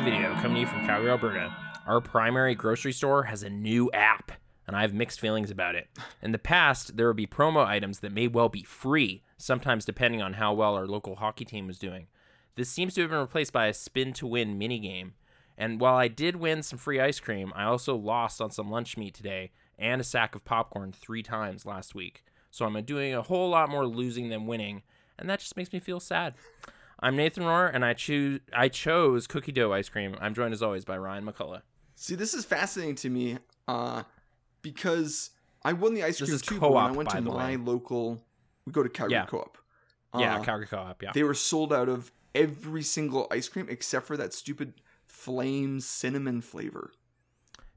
Video coming to you from Calgary, Alberta. Our primary grocery store has a new app, and I have mixed feelings about it. In the past, there would be promo items that may well be free, sometimes depending on how well our local hockey team was doing. This seems to have been replaced by a spin to win minigame. And while I did win some free ice cream, I also lost on some lunch meat today and a sack of popcorn three times last week. So I'm doing a whole lot more losing than winning, and that just makes me feel sad. I'm Nathan Rohr, and I choose I chose cookie dough ice cream. I'm joined as always by Ryan McCullough. See, this is fascinating to me uh, because I won the ice This cream is too, but when I went to my way. local, we go to Calgary Yeah. Co-op. Yeah, Uh, Calgary Co-op. Yeah, They were sold out of every single ice cream except for that stupid flame cinnamon flavor.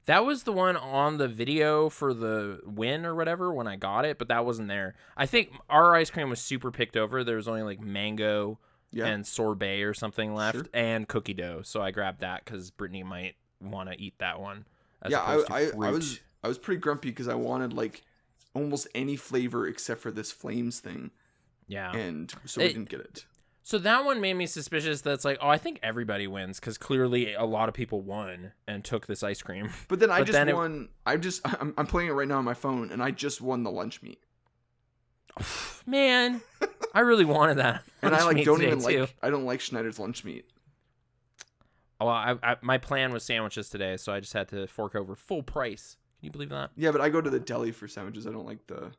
that was the one on the video for the win or whatever when I got it, but that wasn't there. I think our ice cream was super picked over. There was only like mango Yeah. and sorbet or something left, Sure. and cookie dough. So I grabbed that because Brittany might want to eat that one. As yeah, I, I, I was I was pretty grumpy because I wanted like almost any flavor except for this Flames thing, Yeah. and so we It- didn't get it. So that one made me suspicious. That's like, oh, I think everybody wins because clearly a lot of people won and took this ice cream. But then I But just then it- won. I just I'm, I'm playing it right now on my phone, and I just won the lunch meat. Man, I really wanted that. And I like don't even too. like I don't like Schneider's lunch meat. Well, I, I, my plan was sandwiches today, so I just had to fork over full price. Can you believe that? Yeah, but I go to the deli for sandwiches. I don't like the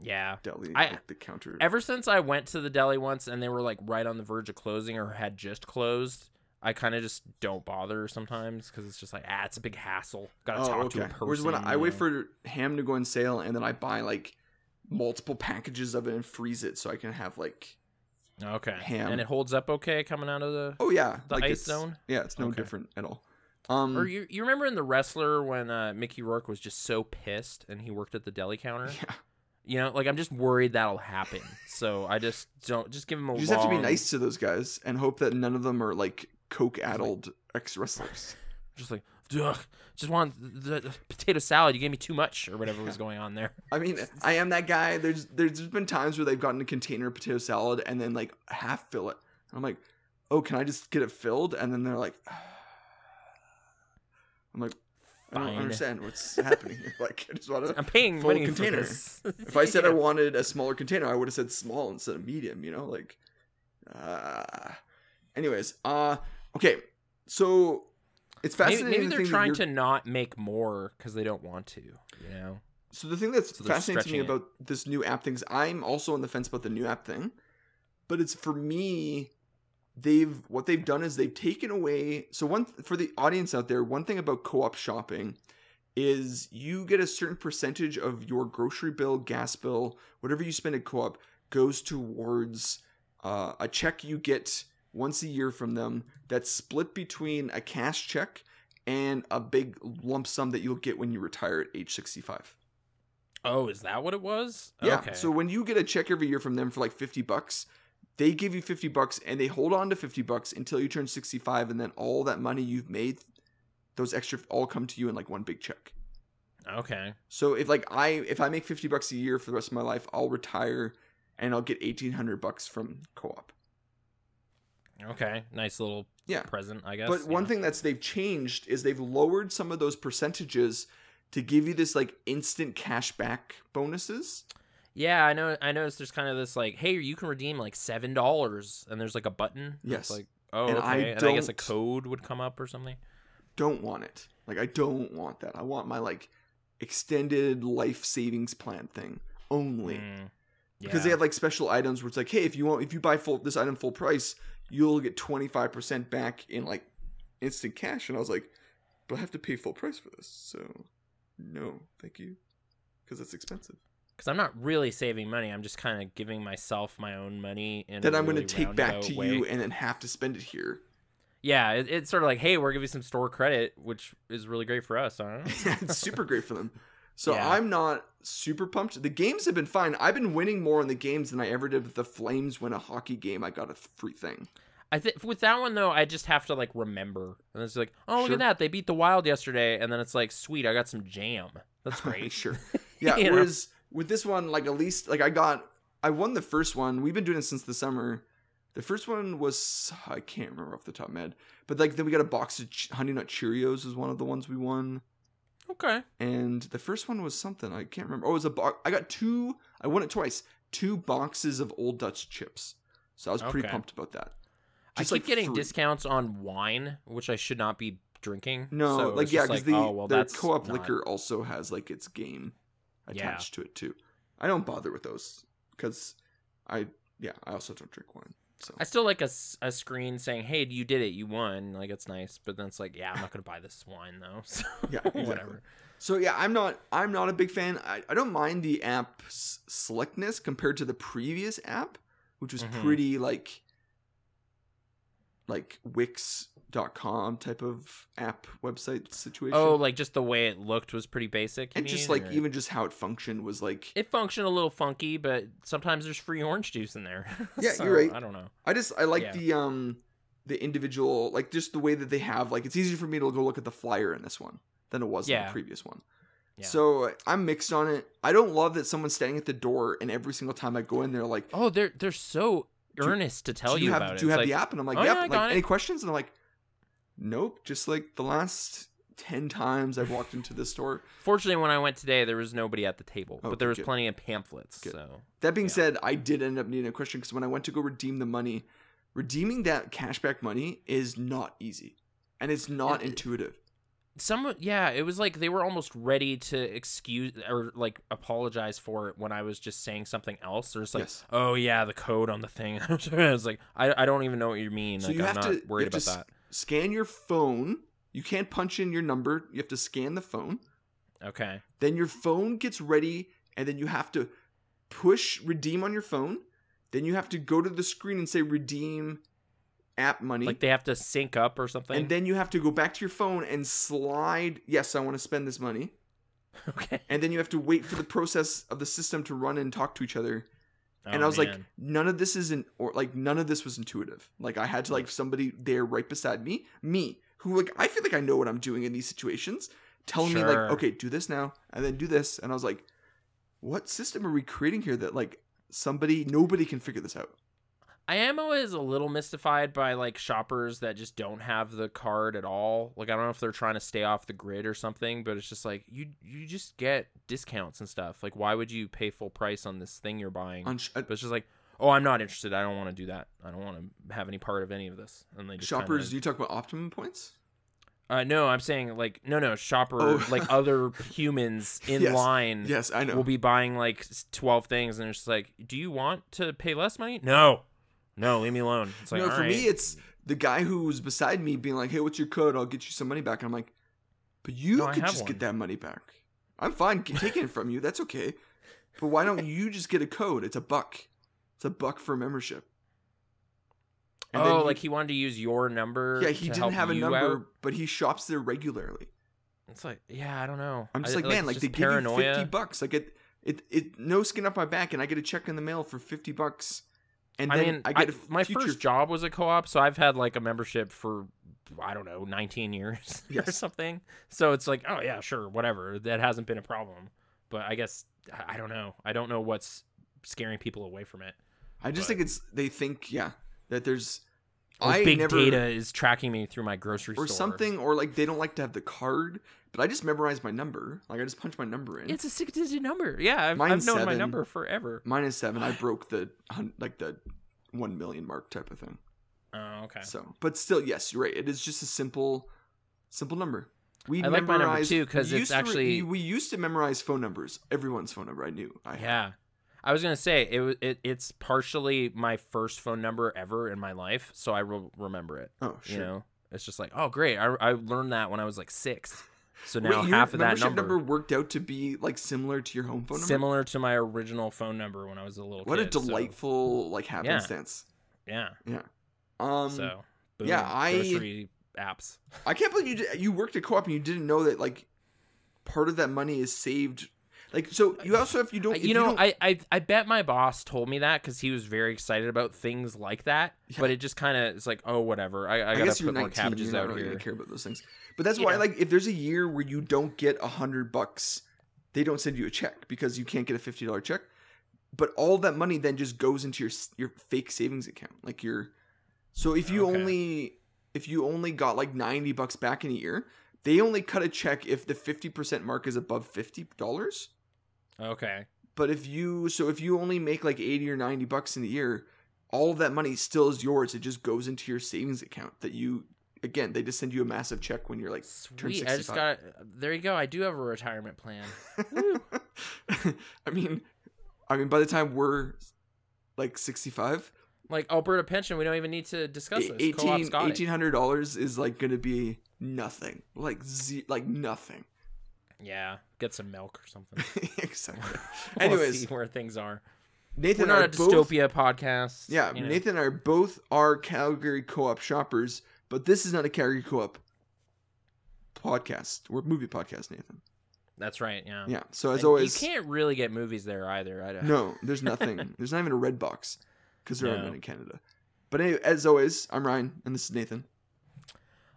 Yeah. deli, I- like the counter. Ever since I went to the deli once and they were like right on the verge of closing or had just closed, I kind of just don't bother sometimes because it's just like, ah, it's a big hassle. Got to oh, talk okay. to a person. Whereas when I you wait for ham to go on sale, and then I buy like multiple packages of it and freeze it so I can have like okay, ham. and it holds up okay coming out of the. oh yeah, The like ice zone? Yeah, it's no Okay. different at all. Um, Or you, you remember in the wrestler when uh, Mickey Rourke was just so pissed and he worked at the deli counter? yeah, You know, like I'm just worried that'll happen. So I just don't just give him a you just have to be nice to those guys and hope that none of them are like coke addled ex wrestlers. Just like, Ugh, just want the, the potato salad. You gave me too much, or whatever was going on there. I mean, I am that guy. There's there's been times where they've gotten a container of potato salad and then like half fill it. I'm like, oh, can I just get it filled? And then they're like, I'm like, I don't understand what's happening here. Like, I just want to. I'm paying Full money container. If I said I wanted a smaller container, I would have said small instead of medium. You know, like, uh. Anyways, uh, okay, so it's fascinating. maybe to they're that trying to not make more because they don't want to. You know. So the thing that's So fascinating to me it. about this new app thing is I'm also on the fence about the new app thing, but it's for me. They've what they've done is they've taken away. So one for the audience out there, one thing about co-op shopping is you get a certain percentage of your grocery bill, gas bill, whatever you spend at co-op goes towards uh, a check you get once a year from them that's split between a cash check and a big lump sum that you'll get when you retire at age 65. Oh, is that what it was? Yeah. Okay. So when you get a check every year from them for like 50 bucks, they give you 50 bucks and they hold on to 50 bucks until you turn 65 and then all that money you've made those extra all come to you in like one big check. okay. So if like I if I make 50 bucks a year for the rest of my life, I'll retire and I'll get 1800 bucks from co-op. Okay. Nice little Yeah. present, I guess. But one yeah. thing that's they've changed is they've lowered some of those percentages to give you this like instant cash back bonuses. Yeah, I know. I noticed there's kind of this like, hey, you can redeem like seven dollars, and there's like a button. Yes. like, oh, And okay. I and I guess a code would come up or something. don't want it. Like I don't want that. I want my like extended life savings plan thing only. Mm, Because they have like special items where it's like, hey, if you want if you buy full this item full price, you'll get 25% back in like instant cash. And I was like, but I have to pay full price for this. So no, thank you. Because it's expensive. because I'm not really saving money. I'm just kind of giving myself my own money. and That i I'm going to take back to way. you and then have to spend it here. Yeah, it, it's sort of like, hey, we're giving you some store credit, which is really great for us. Huh? it's super great for them. So Yeah. I'm not super pumped. The games have been fine. I've been winning more in the games than I ever did with the Flames win a hockey game. I got a free thing. I think with that one though, I just have to like remember, and it's like, oh look Sure. at that, they beat the Wild yesterday, and then it's like, sweet, I got some jam. That's great. sure. Yeah. You know? whereas with this one, like at least like I got I won the first one. We've been doing it since the summer. The first one was I can't remember off the top of my head, but like then we got a box of Ch- Honey Nut Cheerios is one of the ones we won, Okay. and the first one was something I can't remember. Oh, it was a box. I got two. I won it twice. Two boxes of Old Dutch chips. So I was pretty Okay. pumped about that. I keep like, getting free. discounts on wine, which I should not be drinking. No, so like it's yeah, just because the oh, well, that's co-op not- liquor also has like its game Yeah. attached to it too. I don't bother with those because I yeah I also don't drink wine. So I still like a, a screen saying, "Hey, you did it, you won." Like it's nice, but then it's like, yeah, I'm not gonna buy this wine though. So Yeah, exactly. whatever. So yeah, I'm not I'm not a big fan. I, I don't mind the app's slickness compared to the previous app, which was Mhm. pretty like like Wix.com type of app website situation. Oh, like just the way it looked was pretty basic. you and just like or- even just how it functioned was like it functioned a little funky, but sometimes there's free orange juice in there. Yeah, So, you're right. I don't know. I just I like Yeah. the um the individual like just the way that they have like it's easier for me to go look at the flyer in this one than it was in the previous one. Yeah. So I'm mixed on it. I don't love that someone's standing at the door and every single time I go in there like Oh, they're they're so Do- earnest to tell do you, you, have about it. do you have like, the app and I'm like "Oh, yep yeah, like got it." any questions and I'm like nope just like the last 10 times I've walked into this store. Fortunately, when I went today, there was nobody at the table, Okay, but there was good. plenty of pamphlets. Good. So That being Yeah. said, I did end up needing a question because when I went to go redeem the money, redeeming that cashback money is not easy. And it's not it- intuitive. Some, yeah, it was like they were almost ready to excuse or like apologize for it when I was just saying something else. There's like, Yes. oh yeah, the code on the thing. I was like, I, I don't even know what you mean. So like, you I'm have not to you worried have about to that. scan your phone. You can't punch in your number. You have to scan the phone. Okay. Then your phone gets ready, and then you have to push redeem on your phone. Then you have to go to the screen and say redeem app money. Like they have to sync up or something. and then you have to go back to your phone and slide, yes, I want to spend this money. okay. And then you have to wait for the process of the system to run and talk to each other. and Oh, I was like, none of this isn't, or like, none of this was intuitive. Like, I had to, like, somebody there right beside me, me, who, like, I feel like I know what I'm doing in these situations, telling me, like, okay, do this now, and then do this. And I was like, what system are we creating here that, like, somebody, nobody can figure this out? I am always a little mystified by like shoppers that just don't have the card at all. Like I don't know if they're trying to stay off the grid or something, but it's just like you you just get discounts and stuff. Like why would you pay full price on this thing you're buying? On sh- uh, but it's just like, oh, I'm not interested. I don't want to do that. I don't want to have any part of any of this. And they just shoppers, do Kinda, you talk about optimum points? uh, no, I'm saying like no, no, shopper Oh. like other humans in Yes. line Yes, I know. will be buying like 12 things and it's just like, do you want to pay less money? No, no, leave me alone. It's like, no, for right. me, it's the guy who's beside me being like, "Hey, what's your code? I'll get you some money back." And I'm like, "But you No, could just one." get that money back. I'm fine taking it from you. That's okay. But why don't you just get a code? It's a buck. It's a buck for membership." And then oh, you- like he wanted to use your number. yeah, he to didn't help have a number, out? but he shops there regularly. It's like, yeah, I don't know. I'm just I- like, man, like they just give you fifty bucks. Like it, it, it, no skin off my back, and I get a check in the mail for fifty bucks. And I then mean, I I get a my future first job was a co-op, so I've had like a membership for I don't know, 19 years or something. So it's like, oh yeah, sure, whatever. That hasn't been a problem. But I guess I I don't know. I don't know what's scaring people away from it. I just but- think it's they think yeah that there's Or I big never data is tracking me through my grocery store. or store. something or like they don't like to have the card, but I just memorize my number. Like I just punch my number in. It's a six-digit number. Yeah, I've, I've known my number forever. Mine is seven. I broke the like the one million mark type of thing. Oh, okay. So, but still, yes, you're right. It is just a simple, simple number. We I like my number memorized- too, 'cause we it's to re- actually- we, we used to memorize phone numbers. Everyone's phone number I knew. I had. Yeah. I was gonna say it, it. It's partially my first phone number ever in my life, so I will remember it. Oh sure. You know, it's just like, oh great, I, I learned that when I was like six. So now your half of that membership number, worked out to be like similar to your home phone number. similar to my original phone number when I was a little kid. What a kid. so, delightful like happenstance. yeah. Yeah. Um, So boom, yeah, I- grocery apps. I can't believe you did, you worked at co-op and you didn't know that like part of that money is saved. Like so, you also if you don't, if you know, don't- I, I I bet my boss told me that because he was very excited about things like that. But it just kind of it's like, oh whatever. I, I, I gotta guess put you're more 19. cabbages You're not out really here. gonna care about those things. But that's why, Yeah. like, if there's a year where you don't get a hundred bucks, they don't send you a check because you can't get a fifty dollar check. but all that money then just goes into your your fake savings account. Like your so if you Okay. only if you only got like 90 bucks back in a year, they only cut a check if the 50% mark is above $50. Okay. But if you so if you only make like 80 or 90 bucks in a year, all of that money still is yours. It just goes into your savings account that you again, they just send you a massive check when you're like Sweet. I just got. There you go. I do have a retirement plan. I mean, I mean, by the time we're like 65, Like Alberta pension, we don't even need to discuss this. 18 Co-op's got it. $1,800 is like going to be nothing. Like, ze- like nothing. Yeah, get some milk or something. exactly. We'll Anyways, see where things are. Nathan We're and I not a both, dystopia podcast. yeah, you know. Nathan and I are both are Calgary co-op shoppers, but this is not a Calgary co-op podcast. We're movie podcast, Nathan. That's right. Yeah. Yeah. So as And always, you can't really get movies there either. I don't. No, there's nothing. there's not even a red box because there aren't none in Canada. But anyway, as always, I'm Ryan, and this is Nathan.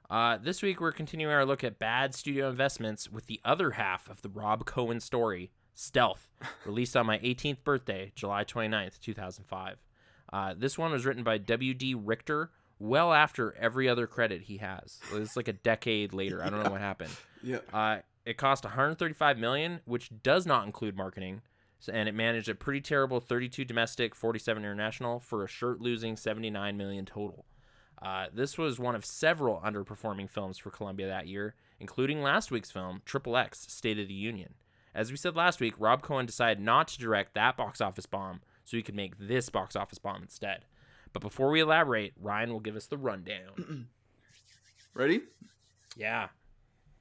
Uh, this week we're continuing our look at bad studio investments with the other half of the Rob Cohen story, Stealth, released on my 18th birthday, July 29th, 2005. Uh, this one was written by W.D. Richter, well after every other credit he has. It's like a decade later. I don't know what happened. Yeah. Uh, it cost 135 million, which does not include marketing, and it managed a pretty terrible 32 domestic, 47 international for a shirt-losing 79 million total. Uh, this was one of several underperforming films for Columbia that year, including last week's film, Triple X State of the Union. As we said last week, Rob Cohen decided not to direct that box office bomb so he could make this box office bomb instead. But before we elaborate, Ryan will give us the rundown. Ready? yeah.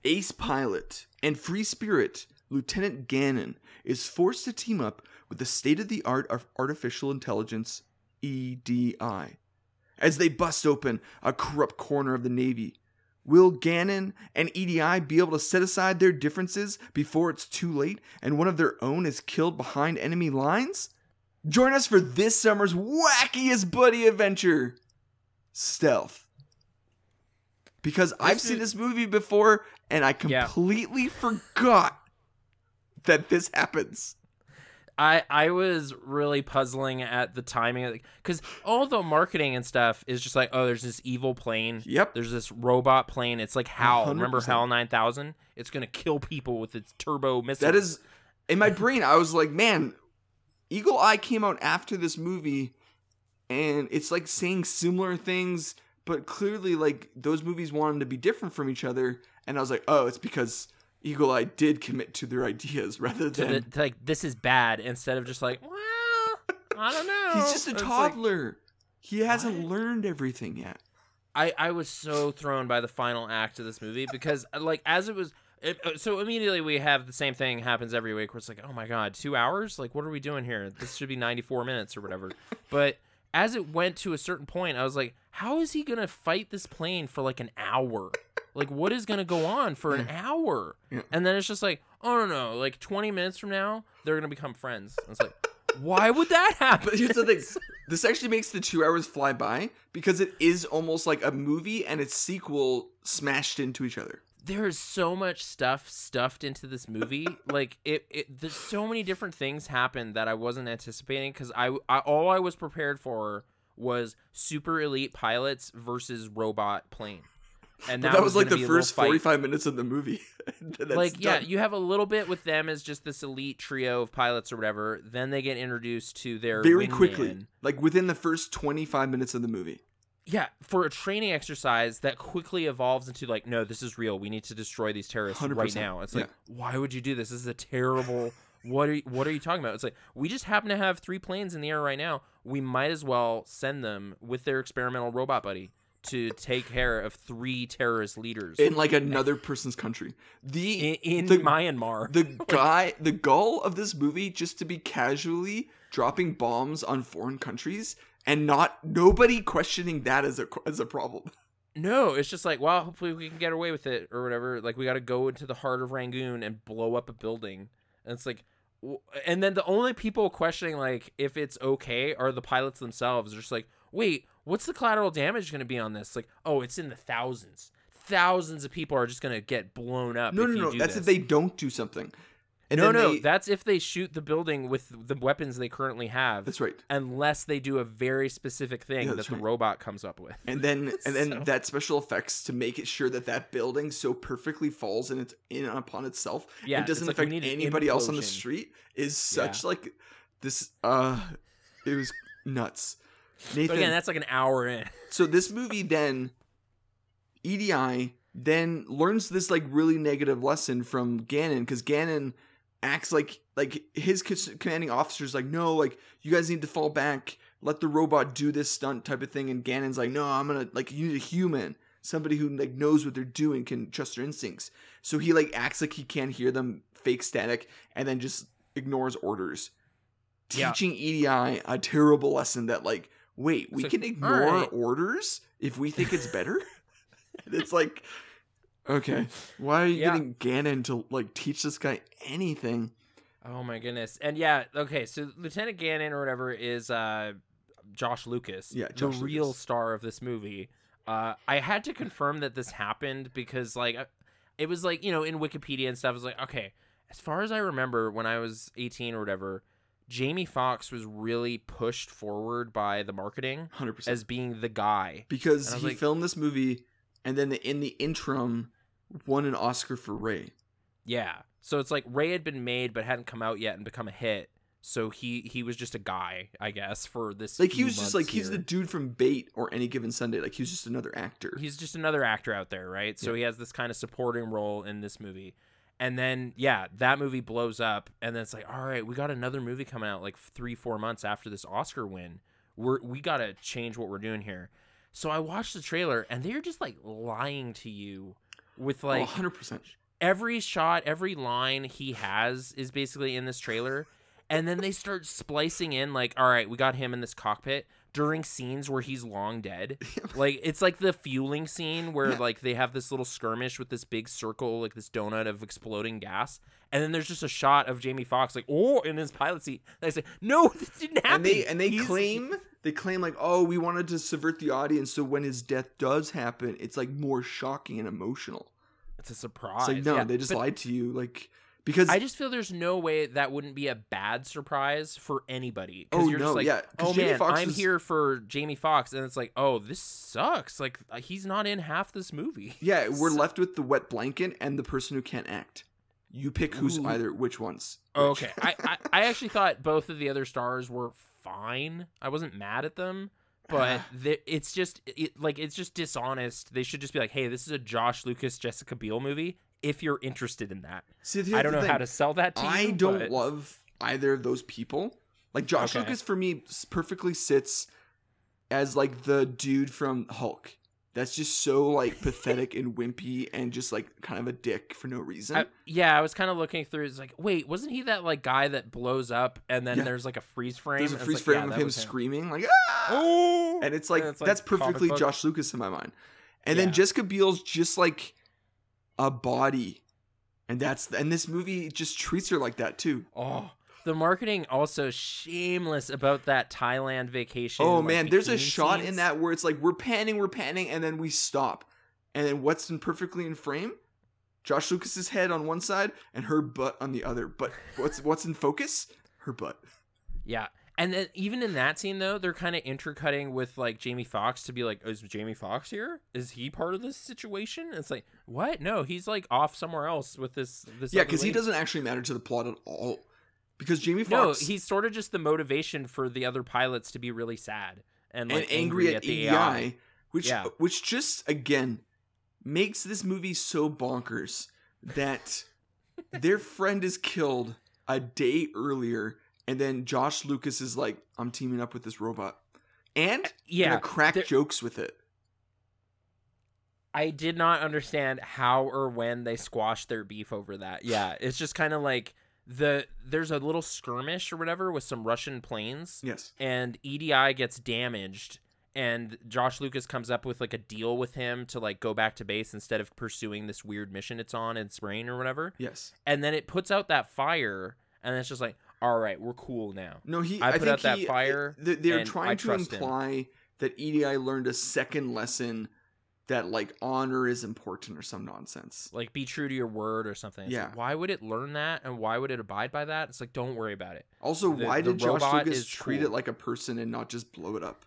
Ace pilot and free spirit Lieutenant Gannon is forced to team up with the state of the art of artificial intelligence, EDI, as they bust open a corrupt corner of the Navy. Will Gannon and EDI be able to set aside their differences before it's too late and one of their own is killed behind enemy lines? Join us for this summer's wackiest buddy adventure Stealth. Because I've seen this movie before and I Yeah. completely forgot that this happens. I I was really puzzling at the timing because all the marketing and stuff is just like oh there's this evil plane Yep. there's this robot plane it's like HAL remember 100%. HAL 9000 it's gonna kill people with its turbo missile That is in my brain. I was like, man, Eagle Eye came out after this movie, and it's like saying similar things, but clearly, like those movies wanted to be different from each other. And I was like, oh, it's because Eagle Eye did commit to their ideas rather to than the, to like this is bad instead of just like well I don't know he's just a It's like- toddler. he hasn't What? learned everything yet. I, I was so thrown by the final act of this movie because like as it was it, uh, so immediately we have the same thing happens every week where it's like oh my god two hours like what are we doing here this should be 94 minutes or whatever but as it went to a certain point i was like how is he gonna fight this plane for like an hour like what is gonna go on for an hour Yeah. and then it's just like oh no no like 20 minutes from now they're gonna become friends And it's like why would that happen But here's the thing. This actually makes the two hours fly by because it is almost like a movie and its sequel smashed into each other. there is so much stuff stuffed into this movie like it, it there's so many different things happen that i wasn't anticipating because I, I all i was prepared for was super elite pilots versus robot plane and But that, was, like the be a little first 45 minutes of the movie. Like yeah you have a little bit with them as just this elite trio of pilots or whatever. Then they get introduced to their very quickly, like within the first 25 minutes of the movie. yeah for a training exercise that quickly evolves into like no this is real. We need to destroy these terrorists right 100%. now. It's like why would you do this? This is a terrible what are you, what are you talking about? It's like we just happen to have three planes in the air right now. We might as well send them with their experimental robot buddy to take care of three terrorist leaders in like another person's country. The in, in the- Myanmar the guy, the goal of this movie, just to be casually dropping bombs on foreign countries and not nobody questioning that as a as a problem. No, it's just like, well, hopefully we can get away with it or whatever. Like we got to go into the heart of Rangoon and blow up a building, and it's like, and then the only people questioning like if it's okay are the pilots themselves. They're just like, wait, what's the collateral damage going to be on this? Like, oh, it's in the thousands. Thousands of people are just going to get blown up. No, no, no. That's this. if they don't do something. And no, no, they- that's if they shoot the building with the weapons they currently have, that's right. unless they do a very specific thing Yeah, that the right. robot comes up with. And then and then So- that special effects to make it sure that that building so perfectly falls in its in upon itself Yeah, and doesn't like affect an anybody else on the street is such like this uh it was nuts. Nathan But again, that's like an hour in. So this movie then EDI then learns this like really negative lesson from Gannon because Gannon acts like like his commanding officer's like no like you guys need to fall back. Let the robot do this stunt type of thing. And Gannon's like no I'm gonna like you need a human. Somebody who like knows what they're doing can trust their instincts. So he like acts like he can't hear them fake static and then just ignores orders. Yeah. teaching EDI a terrible lesson that like wait we like, can ignore alright. orders if we think it's better and it's like okay why are you Yeah. getting Gannon to like teach this guy anything Oh my goodness. And yeah, okay, so Lieutenant Gannon or whatever is uh Josh Lucas. Yeah, the Josh real Lucas. star of this movie. Uh I had to confirm that this happened because like uh, it was like, you know, in Wikipedia and stuff it was like, okay, as far as I remember when I was 18 or whatever, Jamie Foxx was really pushed forward by the marketing 100% as being the guy. because and I was he like- filmed this movie and then the, in the interim won an Oscar for Ray Yeah. So it's like Ray had been made but hadn't come out yet and become a hit. So he he was just a guy, I guess, for this. like he was just like he's the dude from Bait or Any Given Sunday like he was just another actor he's just another actor out there, right? So Yeah. he has this kind of supporting role in this movie. And then yeah, that movie blows up and then it's like, all right, we got another movie coming out like 3 4 months after this Oscar win. We're we got to change what we're doing here. So I watched the trailer and they're just like lying to you with oh, like 100% every shot, every line he has is basically in this trailer. And then they start splicing in like, all right, we got him in this cockpit during scenes where he's long dead. Like it's like the fueling scene where Yeah. like they have this little skirmish with this big circle, like this donut of exploding gas. And then there's just a shot of Jamie Foxx like, oh, in his pilot seat. And I say, no, this didn't happen. and they and they He's- claim they claim like oh we wanted to subvert the audience so when his death does happen it's like more shocking and emotional it's a surprise. it's like no Yeah, they just but lied to you like because I just feel there's no way that wouldn't be a bad surprise for anybody. Oh, you're no, just like, yeah, oh Jamie man, Foxx I'm was- here for Jamie Foxx, and it's like, oh, this sucks. Like uh, he's not in half this movie. yeah we're So- left with the wet blanket and the person who can't act you pick who's Ooh. either which ones which. okay, I, I I actually thought both of the other stars were fine. I wasn't mad at them, but the, it's just it, like it's just dishonest. They should just be like, hey, this is a Josh Lucas Jessica Biel movie. If you're interested in that, See, I don't know how to sell that to you. I don't but- love either of those people. Like Josh Okay. Lucas for me perfectly sits as like the dude from Hulk. That's just so like pathetic and wimpy and just like kind of a dick for no reason. I, yeah, I was kind of looking through. It's like, wait, wasn't he that like guy that blows up and then Yeah. there's like a freeze frame? There's a freeze like, frame yeah, of that him screaming like ah! Oh, and it's like And it's, that's comic perfectly. Josh Lucas in my mind. And Yeah. then Jessica Biel's just like a body. And that's and this movie just treats her like that too. Oh, the marketing also shameless about that Thailand vacation. Oh like, man, there's a shot in that where it's like we're panning, we're panning, and then we stop. And then what's in perfectly in frame? Josh Lucas's head on one side and her butt on the other. But what's what's in focus? Her butt. Yeah. And then even in that scene though, they're kind of intercutting with like Jamie Foxx to be like, "Is Jamie Foxx here? Is he part of this situation?" And it's like, "What? No, he's like off somewhere else with this this Yeah, because he doesn't actually matter to the plot at all. Because Jamie Foxx No, he's sort of just the motivation for the other pilots to be really sad and and like angry, at, the EDI, AI. which Yeah. which just again makes this movie so bonkers that their friend is killed a day earlier, and then Josh Lucas is like, "I'm teaming up with this robot," and Yeah, gonna crack there- jokes with it. I did not understand how or when they squashed their beef over that. Yeah, it's just kind of like the there's a little skirmish or whatever with some Russian planes, Yes. and EDI gets damaged, and Josh Lucas comes up with like a deal with him to like go back to base instead of pursuing this weird mission it's on in Spain or whatever, Yes. and then it puts out that fire, and it's just like, all right, we're cool now. No, he. I I, put think out that he, fire, they- They're trying to trust him. imply that EDI learned a second lesson that like honor is important or some nonsense. Like be true to your word or something. It's Yeah. Like, why would it learn that and why would it abide by that? It's like don't worry about it. Also, The- why the did Josh Lucas treat cool. it like a person and not just blow it up?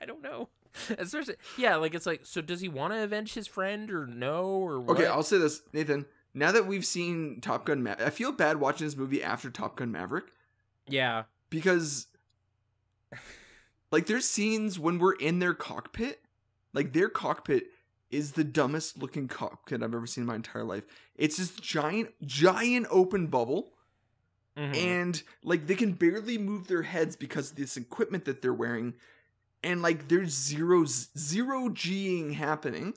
I don't know. Especially, yeah, like it's like so. Does he want to avenge his friend or no or what? Okay, I'll say this, Nathan. Now that we've seen Top Gun, Ma- I feel bad watching this movie after Top Gun Maverick yeah, because, like, there's scenes when we're in their cockpit. Like, their cockpit is the dumbest looking cockpit I've ever seen in my entire life. It's this giant, giant open bubble. Mhm. and like they can barely move their heads because of this equipment that they're wearing and like there's zero zero g'ing happening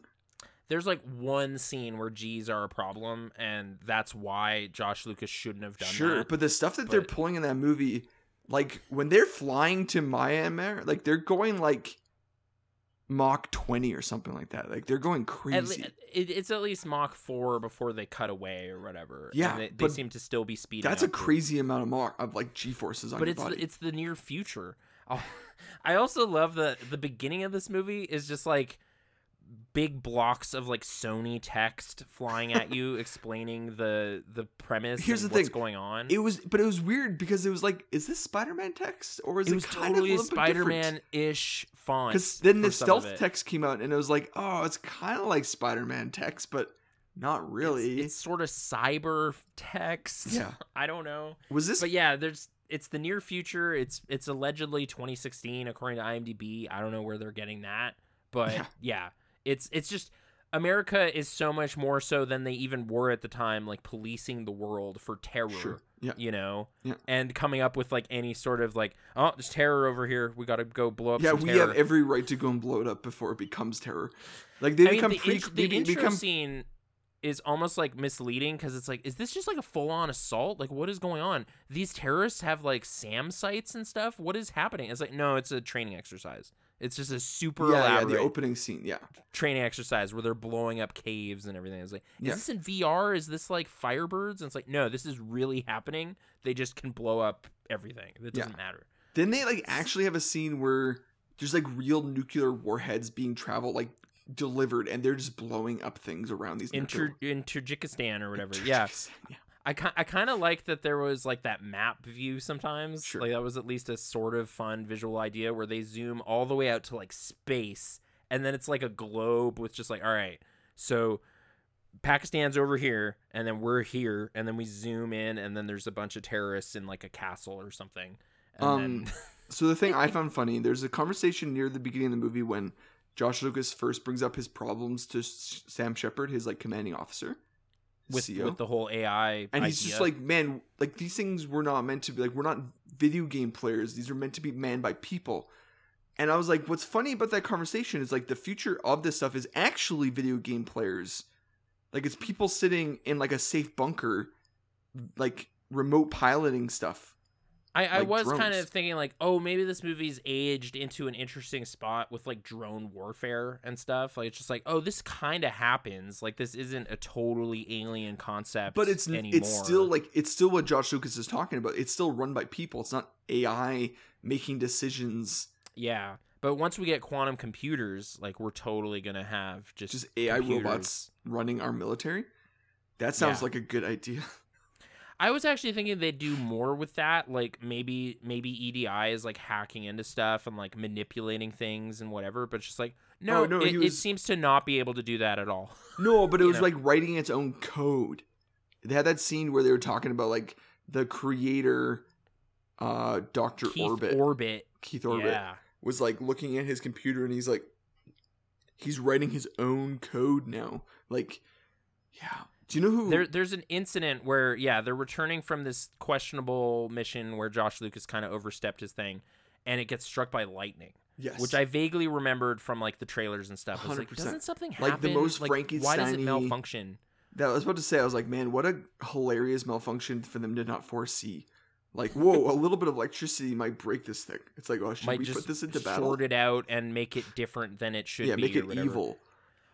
there's like one scene where G's are a problem, and that's why Josh Lucas shouldn't have done that. sure that. but the stuff that they're pulling in that movie like when they're flying to Myanmar like they're going like Mach 20 or something like that like they're going At crazy le- it, it's at least Mach four before they cut away or whatever. Yeah, and they, they seem to still be speeding. that's a crazy amount of Mach of like g forces on but your it's body the, it's the near future. Oh, I also love the the beginning of this movie is just like big blocks of like Sony text flying at you explaining the the premise Here's the what's thing. going on. it was but it was weird because it was like is this Spider-Man text or is it, it was kind totally of a a little bit different? Spider-Man-ish font. Because then the stealth text came out, and it was like, oh, it's kind of like Spider-Man text, but not really. It's, it's sort of cyber text. Yeah. I don't know. was this? But yeah, there's it's the near future. It's it's allegedly 2016 according to IMDb. I don't know where they're getting that, but Yeah. yeah, it's it's just America is so much more so than they even were at the time, like policing the world for terror. Sure. Yeah. You know, Yeah. and coming up with like any sort of like, oh, there's terror over here. We got to go blow up. Yeah, we terror. have every right to go and blow it up before it becomes terror. Like they I mean, become the, pre, they the intro become scene is almost like misleading because it's like, is this just like a full on assault? Like, what is going on? These terrorists have like SAM sites and stuff. What is happening? It's like, no, it's a training exercise. It's just a super yeah, yeah, the opening scene. Yeah, training exercise where they're blowing up caves and everything. It's like, is Yeah. this in VR? Is this like Firebirds? And it's like, no, this is really happening. They just can blow up everything. It doesn't matter. then they like actually have a scene where there's like real nuclear warheads being traveled like delivered, and they're just blowing up things around these. In, nuclear- Tur- in Tajikistan or whatever. Yeah. yeah. I, I kind of like that there was like that map view sometimes. Sure. Like that was at least a sort of fun visual idea where they zoom all the way out to like space and then it's like a globe with just like, all right, so Pakistan's over here and then we're here and then we zoom in and then there's a bunch of terrorists in like a castle or something. And Um, then So the thing I found funny, there's a conversation near the beginning of the movie when Josh Lucas first brings up his problems to S- Sam Shepard, his like commanding officer, with, CEO. with the whole AI and he's just like, man, like these things were not meant to be like we're not video game players. These are meant to be manned by people. And I was like, what's funny about that conversation is like the future of this stuff is actually video game players. Like it's people sitting in like a safe bunker, like remote piloting stuff. I, I like was kind of thinking like, oh, maybe this movie's aged into an interesting spot with like drone warfare and stuff. Like it's just like, oh, this kind of happens. Like this isn't a totally alien concept. But it's anymore. it's still like it's still what Josh Lucas is talking about. It's still run by people. It's not AI making decisions. yeah. But once we get quantum computers, like we're totally gonna have just Just AI computers. robots running our military. That sounds Yeah. like a good idea. I was actually thinking they'd do more with that. Like maybe maybe EDI is like hacking into stuff and like manipulating things and whatever. But it's just like no, Oh, no, it, he it seems to not be able to do that at all. No, but it was know. like writing its own code. They had that scene where they were talking about like the creator, uh, Doctor Keith Orbit, Orbit. Keith Orbit, Yeah. was like looking at his computer and he's like, he's writing his own code now. Like, yeah. Do you know who? There, there's an incident where, yeah, they're returning from this questionable mission where Josh Lucas kind of overstepped his thing, and it gets struck by lightning, yes. which I vaguely remembered from like the trailers and stuff. I like, 100%. doesn't something happen? Like, the most Frankie. Why does it malfunction? that I was about to say. I was like, man, what a hilarious malfunction for them to not foresee. Like, whoa, a little bit of electricity might break this thing. It's like, oh, should Might we put this into battle? short it out and make it different than it should yeah, be. make it evil.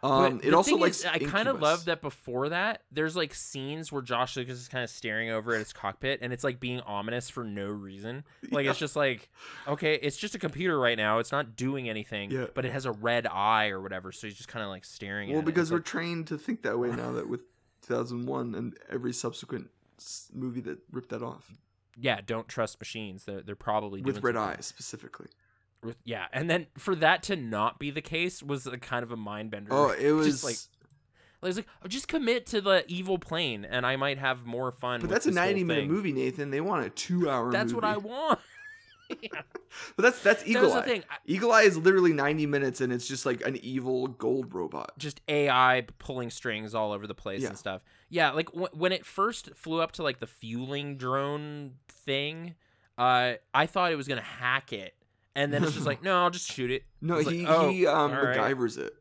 Um, it also like I kind of love that before that, there's like scenes where Josh Lucas is kind of staring over at his cockpit, and it's like being ominous for no reason. Like it's just like, okay, it's just a computer right now. It's not doing anything, Yeah. but it has a red eye or whatever. So he's just kind of like staring. Well, because we're It's trained to think that way now that with 2001 and every subsequent movie that ripped that off yeah, don't trust machines. They're they're probably with red eyes specifically. With- yeah, and then for that to not be the case was a kind of a mind bender. Oh, it was Just, like, Like, it's like, oh, just commit to the evil plane, and I might have more fun. But that's a 90 minute movie, Nathan. They want a two hour movie. That's what I want. But that's that's Eagle was the Eye. thing. Eagle Eye is literally 90 minutes and it's just like an evil gold robot. just AI pulling strings all over the place Yeah. and stuff. Yeah, like w- when it first flew up to like the fueling drone thing, uh, I thought it was gonna hack it, and then it's just like, no, I'll just shoot it. No, he like, oh, he um right. MacGyver's it.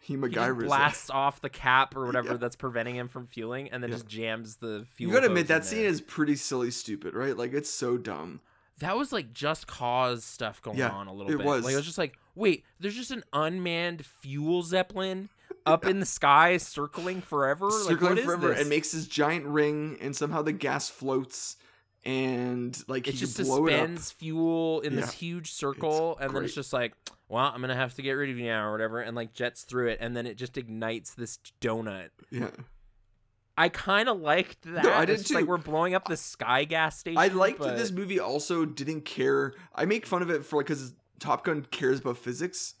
He He MacGyver's it. blasts off the cap or whatever Yeah. that's preventing him from fueling, and then Yeah. just jams the fuel. You gotta admit that scene there. is pretty silly stupid, right? Like it's so dumb. that was like just cause stuff going Yeah, on a little it bit. was. Like it was just like, wait, there's just an unmanned fuel zeppelin up in the sky circling forever. like, Circling what is forever this? and makes this giant ring and somehow the gas floats and like it he just blow it suspends fuel in this huge circle and then it's just like well i'm gonna have to get rid of you now or whatever and like jets through it and then it just ignites this donut Yeah. i kind of liked that I did It's just like too. we're blowing up the sky gas station I liked but that this movie also didn't care. I make fun of it for like because Top Gun cares about physics.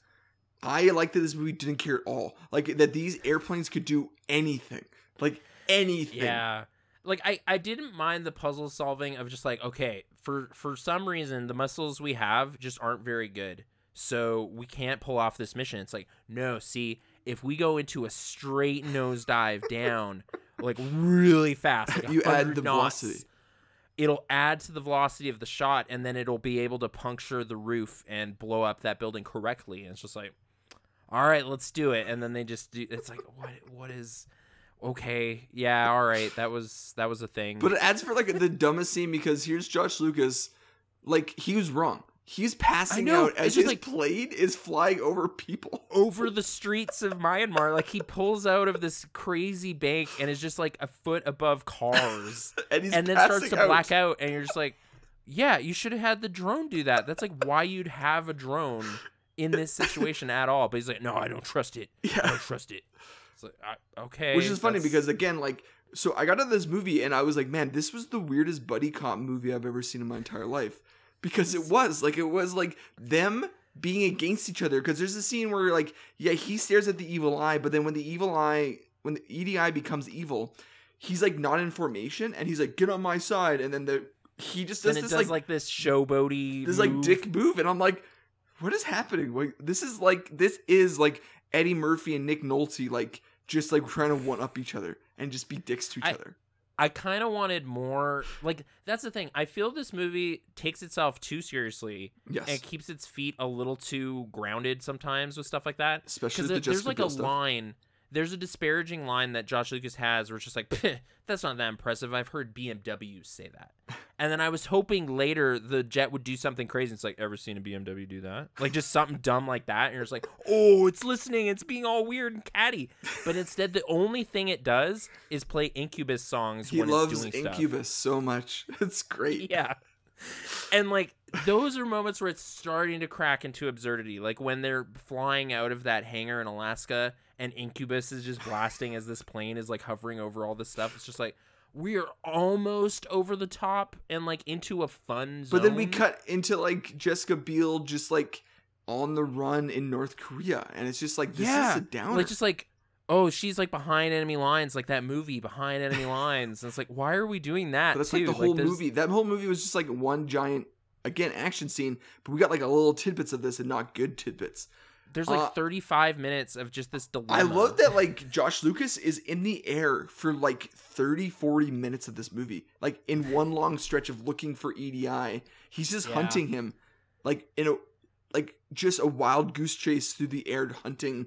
I like that this movie didn't care at all. Like that these airplanes could do anything, like anything. yeah like I, I didn't mind the puzzle solving of just like okay for for some reason the muscles we have just aren't very good. So we can't pull off this mission. It's like no see if we go into a straight nosedive down like really fast like You add the knots, velocity. it'll add to the velocity of the shot and then it'll be able to puncture the roof and blow up that building correctly. And it's just like all right let's do it. And then they just do it's like what what is okay yeah all right that was that was a thing But it adds for like the dumbest scene because here's Josh Lucas, like he was wrong. He's passing know, out as his like- plane is flying over people. over the streets of Myanmar like he pulls out of this crazy bank and is just like a foot above cars And he's and then starts to black out and you're just like yeah you should have had the drone do that that's like why you'd have a drone in this situation at all but he's like no i don't trust it Yeah. i don't trust it it's like I, okay Which is funny that's- because again, like, so I got to this movie and I was like, man, this was the weirdest buddy cop movie I've ever seen in my entire life. Because it was like it was like them being against each other. Because there's a scene where like, yeah, he stares at the evil eye, but then when the evil eye, when the EDI becomes evil, he's like not in formation and he's like, get on my side, and then the he just does it this does like, like, this showboaty this like dick move, and I'm like, what is happening? Like this is like this is like Eddie Murphy and Nick Nolte like just like trying to one up each other and just be dicks to each I- other. I kind of wanted more. Like that's the thing. I feel this movie takes itself too seriously Yes, and keeps its feet a little too grounded sometimes with stuff like that. especially Because the there's like a stuff. line. There's a disparaging line that Josh Lucas has where it's just like, that's not that impressive. I've heard BMWs say that. And then I was hoping later the jet would do something crazy. It's like, ever seen a BMW do that? Like just something dumb like that. And you're just like, oh, it's listening. It's being all weird and catty. But instead, the only thing it does is play Incubus songs He when loves it's doing stuff. Incubus so much. It's great. Yeah. And like those are moments where it's starting to crack into absurdity. Like when they're flying out of that hangar in Alaska and Incubus is just blasting as this plane is like hovering over all this stuff. It's just like we are almost over the top and like into a fun zone. But then we cut into like Jessica Biel just like on the run in North Korea, and it's just like this yeah, is a downer. like just like oh she's like behind enemy lines, like that movie behind enemy lines. And it's like why are we doing that? but that's too? like the whole there's- movie. That whole movie was just like one giant again action scene, but we got like a little tidbits of this and not good tidbits. There's like Uh, 35 minutes of just this dilemma. I love that like Josh Lucas is in the air for like 30 40 minutes of this movie. Like in one long stretch of looking for EDI. He's just Yeah. hunting him like in a like just a wild goose chase through the air hunting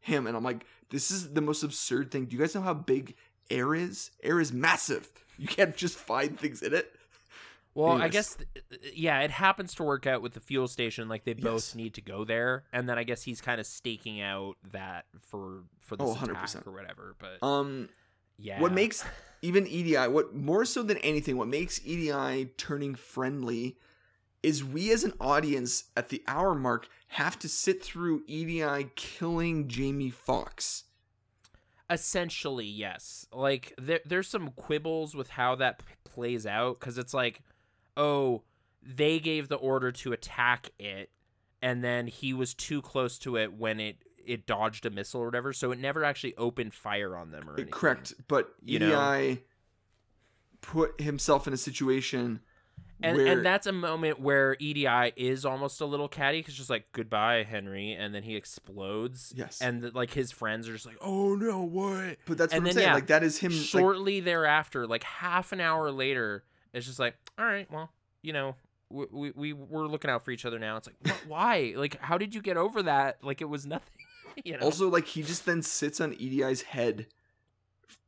him and I'm like this is the most absurd thing. Do you guys know how big air is? Air is massive. You can't just find things in it. Well, I guess th- yeah, it happens to work out with the fuel station. Like they both Yes. need to go there, and then I guess he's kind of staking out that for for this Oh, attack 100%. or whatever. But Um, yeah, what makes even EDI what more so than anything, what makes EDI turning friendly is we as an audience at the hour mark have to sit through EDI killing Jamie Foxx. essentially yes. Like there there's some quibbles with how that p- plays out because it's like, oh, they gave the order to attack it, and then he was too close to it when it it dodged a missile or whatever, so it never actually opened fire on them or anything. Correct, but You EDI know? put himself in a situation and where and that's a moment where EDI is almost a little catty because just like goodbye Henry, and then he explodes. Yes. and like his friends are just like, oh no, what? but that's what and I'm saying. yeah, like that is him. like, Shortly thereafter, like half an hour later, it's just like, all right, well, you know, we we, we we're looking out for each other now. It's like, why? Like, how did you get over that? Like, it was nothing. You know. also, like he just then sits on EDI's head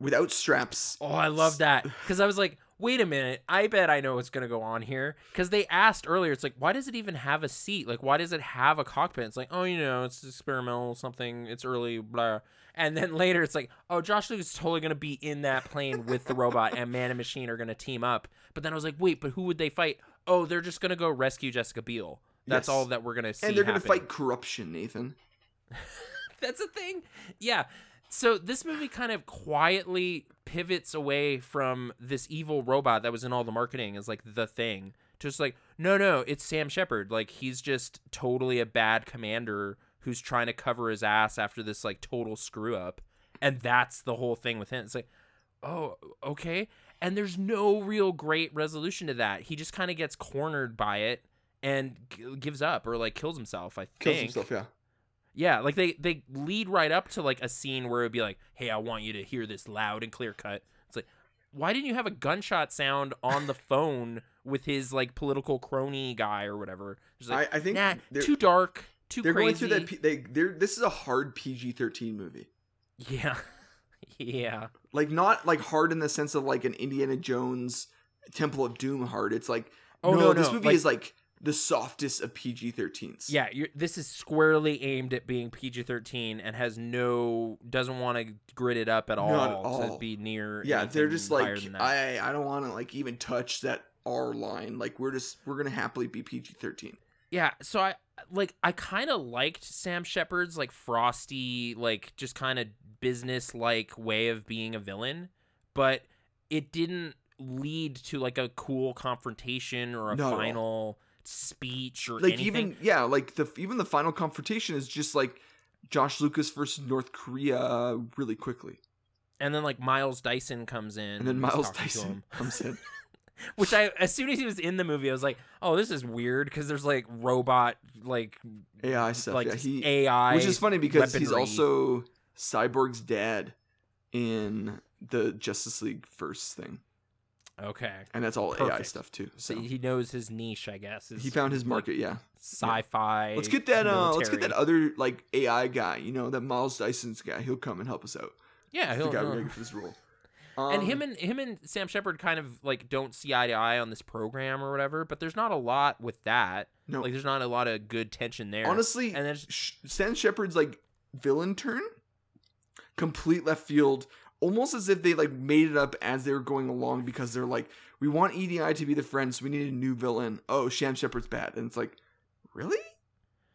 without straps. Oh, I love that. Because I was like, wait a minute. I bet I know what's going to go on here. Because they asked earlier, it's like, why does it even have a seat? Like, why does it have a cockpit? It's like, oh, you know, it's experimental, something, it's early, blah. And then later, it's like, oh, Josh Lucas is totally going to be in that plane with the robot, and Man and Machine are going to team up. But then I was like, wait, but who would they fight? Oh, they're just going to go rescue Jessica Biel. That's Yes. all that we're going to see. and they're going to fight corruption, Nathan. That's a thing. Yeah. So this movie kind of quietly pivots away from this evil robot that was in all the marketing as like the thing. Just like, no, no, it's Sam Shepard. Like he's just totally a bad commander who's trying to cover his ass after this like total screw up. And that's the whole thing with him. It's like, oh, okay. And there's no real great resolution to that. He just kind of gets cornered by it and g- gives up or like kills himself, I Kills think. Kills himself, yeah. Yeah, like they they lead right up to like a scene where it'd be like, "Hey, I want you to hear this loud and clear cut." It's like, why didn't you have a gunshot sound on the phone with his like political crony guy or whatever? Just like, I, I think nah, too dark, too they're crazy. going through that. They, they're, this is a hard PG 13 movie. yeah, yeah, Like, not like hard in the sense of like an Indiana Jones Temple of Doom hard. It's like, Oh, no, no, this movie like- is like the softest of PG 13s. yeah. You're, this is squarely aimed at being PG thirteen and has no doesn't want to grit it up at all, Not at to be near. Yeah, they're just like. I, I don't want to like even touch that R line. Like, we're just, we're going to happily be PG 13. Yeah, so I like I kind of liked Sam Shepard's like frosty, like just kind of business like way of being a villain, but it didn't lead to like a cool confrontation or a all. final speech or like anything. even yeah like the even the final confrontation is just like josh lucas versus north korea really quickly and then like Miles Dyson comes in, and then miles talking to tyson him. comes in which I as soon as he was in the movie, I was like, oh, this is weird because there's like robot like ai stuff like yeah he AI, which is funny because he's also cyborg's dad in the justice league first thing. Okay. and that's all ai stuff too So so. he knows his niche, I guess. he found his like, market yeah. sci-fi. let's get that uh let's get that other like ai guy you know that miles dyson's guy. He'll come and help us out. Yeah, He's the he'll, guy he'll- we're gonna get for this role and Um, him and him and Sam Shepard kind of like don't see eye to eye on this program or whatever. But there's not a lot with that. no Like there's not a lot of good tension there. honestly and then Sh- Stan Shepard's like villain turn, complete left field, almost as if they like made it up as they were going along because they're like, we want EDI to be the friend, so we need a new villain. Oh, Sam Shepard's bad, and it's like, really?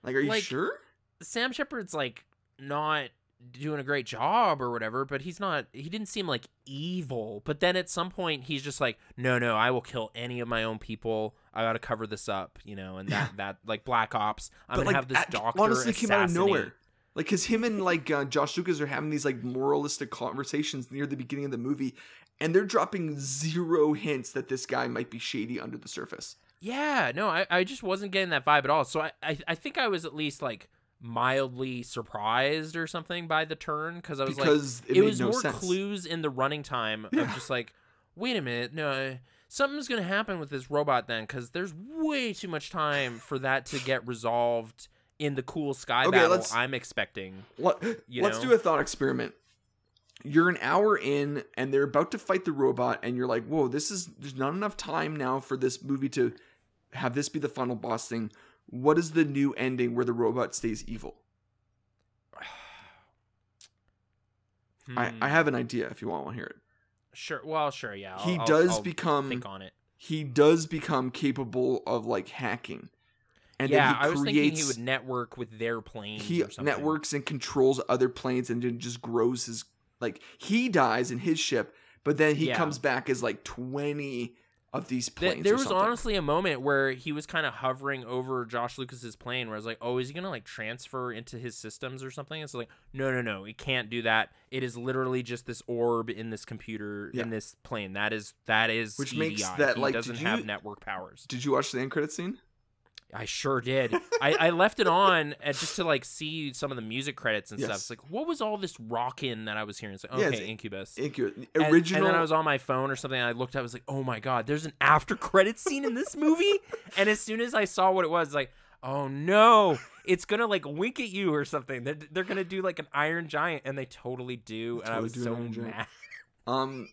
Like, are you Like- sure? Sam Shepard's like not doing a great job or whatever, but he's not. He didn't seem like evil. But then at some point he's just like, no, no, I will kill any of my own people. I got to cover this up, you know. And that that like Black Ops. I'm gonna like, have this at- doctor honestly came out of nowhere. Like, cause him and like uh, Josh Lucas are having these like moralistic conversations near the beginning of the movie, and they're dropping zero hints that this guy might be shady under the surface. Yeah, no, I, I just wasn't getting that vibe at all. So I, I, I think I was at least like mildly surprised or something by the turn because I was like, it it, was no more sense. clues in the running time Yeah. of just like, wait a minute, no, something's gonna happen with this robot then because there's way too much time for that to get resolved in the cool sky Okay, battle I'm expecting. Let, You let's know? do a thought experiment. you're an hour in and they're about to fight the robot and you're like whoa this is there's not enough time now for this movie to have this be the final boss thing what is the new ending where the robot stays evil I, I Hmm. have an idea if you want to hear it Sure. Well, sure. Yeah. I'll- he does I'll become think on it. he does become capable of like hacking and yeah, then he I was thinking he creates would network with their planes. he or something. networks and controls other planes and then just grows his like he dies in his ship but then he Yeah. comes back as like 20 of these Th- planes there or was something. honestly a moment where he was kind of hovering over Josh Lucas's plane, where I was like, "Oh, is he gonna like transfer into his systems or something?" It's like, no, no, no, he can't do that. It is literally just this orb in this computer Yeah. in this plane. That is that is Which CGI. makes that, he like, doesn't did have network powers. did you watch the end credit scene I sure did. I, I left it on uh, just to like see some of the music credits and stuff. It's like, what was all this rockin' that I was hearing? It's like, Yeah, okay, it's- Incubus. Incu- And- original And, then I was on my phone or something. And I looked. Up. I was like, "Oh my god, there's an after credit scene in this movie." and as soon as I saw what it was, like, "Oh no, it's gonna like wink at you or something." They're, they're gonna do like an Iron Giant, and they totally do. and I was an so mad. um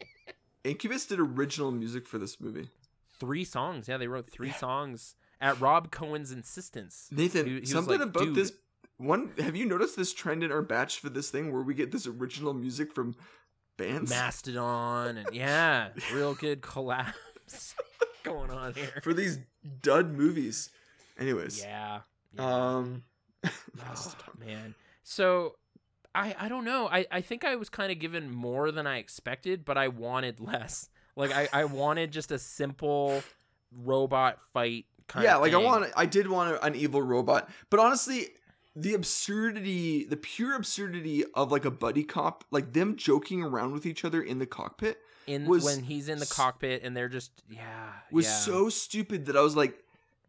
incubus did original music for this movie Three songs. Yeah, they wrote three songs at Rob Cohen's insistence. nathan He- he something like, about "Dude." this one have you noticed this trend in our batch for this thing where we get this original music from bands Mastodon and yeah, real good collabs going on here. for these dud movies anyways Yeah. yeah. um Oh, man. So I I don't know. I, I think I was kind of given more than I expected, but I wanted less. Like I, I wanted just a simple robot fight yeah like i want i did want an evil robot but honestly the absurdity the pure absurdity of like a buddy cop like them joking around with each other in the cockpit in was when he's in the cockpit and they're just yeah was yeah. so stupid that i was like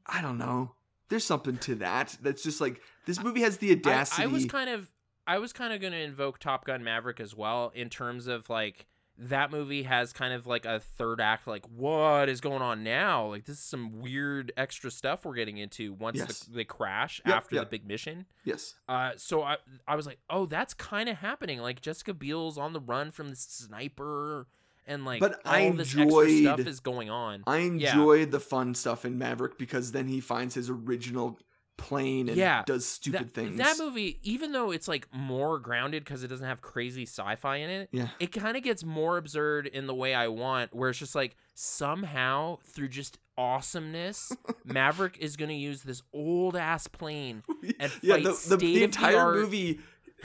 i don't know there's something to that that's just like this movie has the I, audacity I was kind of I was kind of going to invoke Top Gun Maverick as well in terms of like that movie has kind of like a third act like what is going on now like this is some weird extra stuff we're getting into once Yes. the, they crash Yep, after yep. the big mission yes uh so i i was like oh that's kind of happening like jessica biel's on the run from the sniper and like But all I this extra stuff enjoyed- is going on i Yeah. enjoyed the fun stuff in maverick because then he finds his original plane and Yeah, does stupid that, things that movie even though it's like more grounded because it doesn't have crazy sci-fi in it yeah it kind of gets more absurd in the way I want, where it's just like somehow through just awesomeness, Maverick is gonna use this old ass plane. And yeah, the, fight the, the entire movie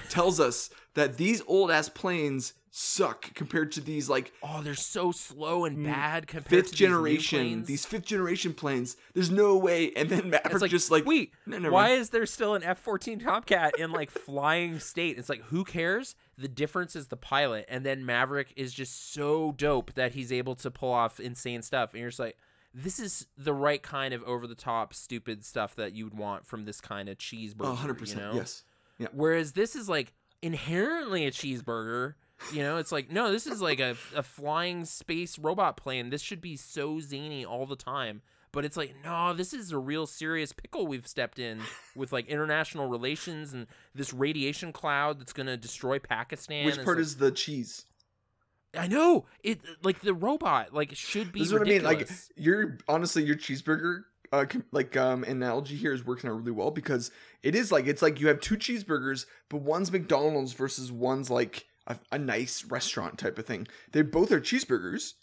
tells us that these old ass planes suck compared to these like Oh, they're so slow and Mm, bad compared fifth to these generation, planes. these fifth generation planes. There's no way. And then Maverick it's like, just like wait, no, why mind. is there still an F fourteen Tomcat in like flying state? It's like who cares? The difference is the pilot, and then Maverick is just so dope that he's able to pull off insane stuff, and you're just like, this is the right kind of over the top stupid stuff that you'd want from this kind of cheeseburger. Oh, 100%. You know? Yes. Whereas this is like inherently a cheeseburger. You know, it's like no, this is like a, a flying space robot plane. This should be so zany all the time. But it's like, no, this is a real serious pickle we've stepped in with like international relations and this radiation cloud that's gonna destroy Pakistan. Which part like- is the cheese? I know it like the robot like should be This is what I mean. Like you're honestly, your cheeseburger uh, like um analogy here is working out really well because it is like it's like you have two cheeseburgers, but one's McDonald's versus one's like a, a nice restaurant type of thing. They both are cheeseburgers,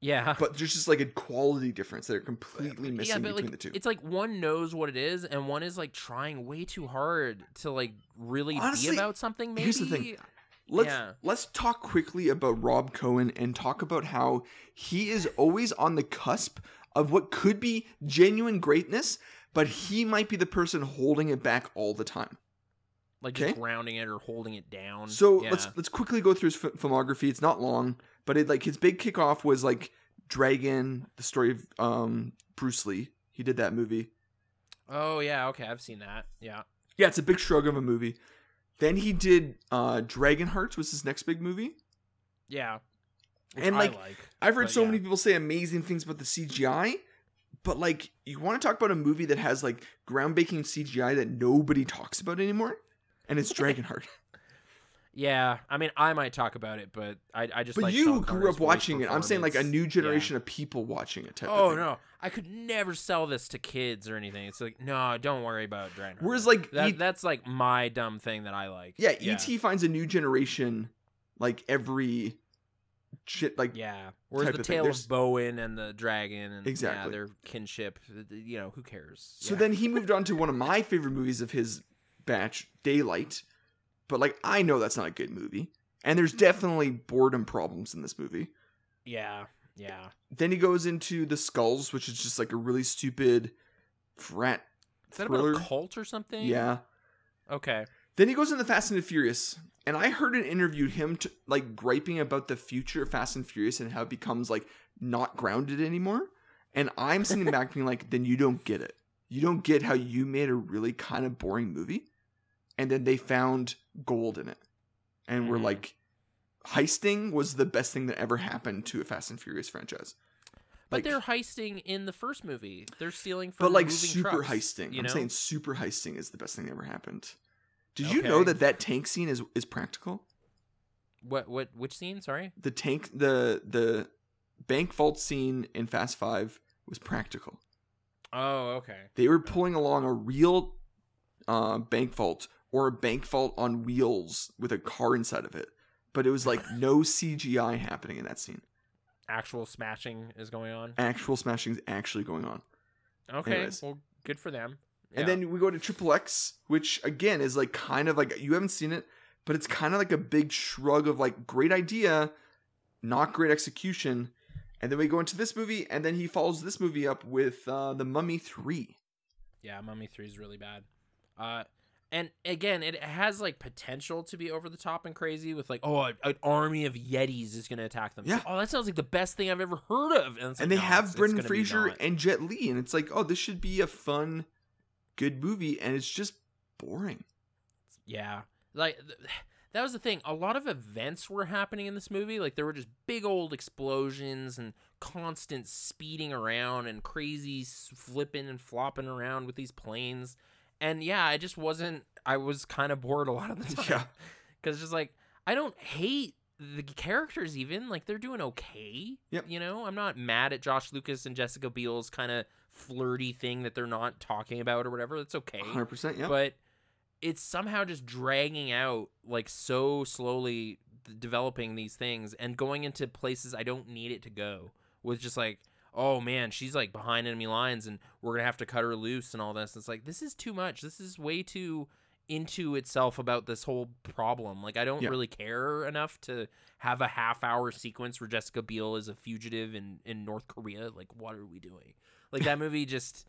yeah. but there's just like a quality difference. that are completely missing yeah, between like the two. it's like one knows what it is, and one is like trying way too hard to like really Honestly, be about something. Maybe here's the thing. Let's yeah. let's talk quickly about Rob Cohen and talk about how he is always on the cusp of what could be genuine greatness, but he might be the person holding it back all the time. like just Okay. grounding it or holding it down. So yeah. let's let's quickly go through his fi- filmography. It's not long, but it like his big kickoff was like Dragon, the story of um Bruce Lee. He did that movie. Oh yeah, okay, I've seen that. Yeah. Yeah, it's a big shrug of a movie. Then he did uh Dragonheart was his next big movie. Yeah. Which And, like, like, I've heard but so yeah. many people say amazing things about the CGI, but like you want to talk about a movie that has like groundbreaking CGI that nobody talks about anymore, and it's Dragonheart. Yeah, I mean, I might talk about it, but I, I just. But like you grew up watching it. I'm saying like a new Yeah. generation of people watching it. Type of Oh no, I could never sell this to kids or anything. It's like, no, don't worry about Dragon. Whereas like that, E- that's like my dumb thing that I like. yeah, yeah, ET finds a new generation like every shit like Yeah. Whereas type the of tale of Bowen and the dragon and Exactly. yeah, their kinship, uh, you know, who cares? So Yeah. then he moved on to one of my favorite movies of his batch, Daylight. But like I know that's not a good movie. And there's definitely boredom problems in this movie. yeah, yeah. Then he goes into The Skulls, which is just like a really stupid frat Is that thriller. about a cult or something? Yeah. Okay. Then he goes into Fast and the Furious, and I heard an interview him t- like griping about the future of Fast and Furious and how it becomes like not grounded anymore. And I'm sitting back being like, then you don't get it. You don't get how you made a really kind of boring movie, and then they found gold in it, and we're Mhm. like, heisting was the best thing that ever happened to a Fast and Furious franchise. But Like- they're heisting in the first movie. They're stealing from but like super trucks, heisting. You I'm saying super heisting is the best thing that ever happened. Did you know that that tank scene is is practical? what what which scene? Sorry. the tank the the bank vault scene in Fast Five was practical. Oh, okay. They were pulling along a real uh, bank vault or a bank vault on wheels with a car inside of it, but it was like no CGI happening in that scene. Actual smashing is going on. Actual smashing is actually going on. Okay. Anyways. Well, good for them. And Yeah. then we go to Triple X, which again is like kind of like you haven't seen it, but it's kind of like a big shrug of like great idea, not great execution. And then we go into this movie, and then he follows this movie up with uh, the Mummy Three. Yeah, Mummy Three is really bad. Uh, and again, it has like potential to be over the top and crazy with like, oh, an army of Yetis is going to attack them. Yeah. like, oh, that sounds like the best thing I've ever heard of. And, it's and they no, have Brendan Fraser and Jet Li, and it's like, oh, this should be a fun, good movie, and it's just boring. Yeah, like that was the thing. A lot of events were happening in this movie. Like there were just big old explosions and constant speeding around and crazy flipping and flopping around with these planes. And yeah, I just wasn't. I was kind of bored a lot of the time. Yeah. because just like I don't hate the characters even like they're doing okay. Yep. You know, I'm not mad at Josh Lucas and Jessica Biel's kind of flirty thing that they're not talking about or whatever. That's okay Hundred percent, yeah. but it's somehow just dragging out like so slowly developing these things and going into places I don't need it to go with just like oh man she's like behind enemy lines and we're gonna have to cut her loose and all this it's like this is too much this is way too into itself about this whole problem like I don't Yeah. really care enough to have a half hour sequence where Jessica Biel is a fugitive in in North Korea like what are we doing like that movie just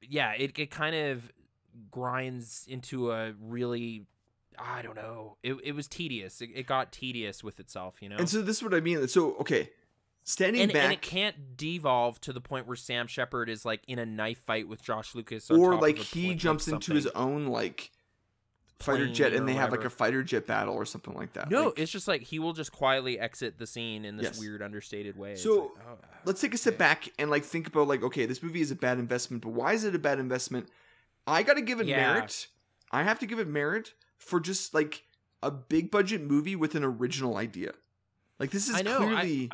yeah it, it kind of grinds into a really I don't know. It, it was tedious. It, it got tedious with itself, you know. And so this is what I mean. So okay, standing and, back, and it can't devolve to the point where Sam Shepard is like in a knife fight with Josh Lucas, on or like he jumps into his own like fighter jet, and they have like a fighter jet battle or something like that. No, Like, it's just like he will just quietly exit the scene in this Yes. weird, understated way. So, like, oh, let's take a step okay. back and like think about like okay this movie is a bad investment but why is it a bad investment i gotta give it Yeah. merit i have to give it merit for just like a big budget movie with an original idea like this is I know, I- clearly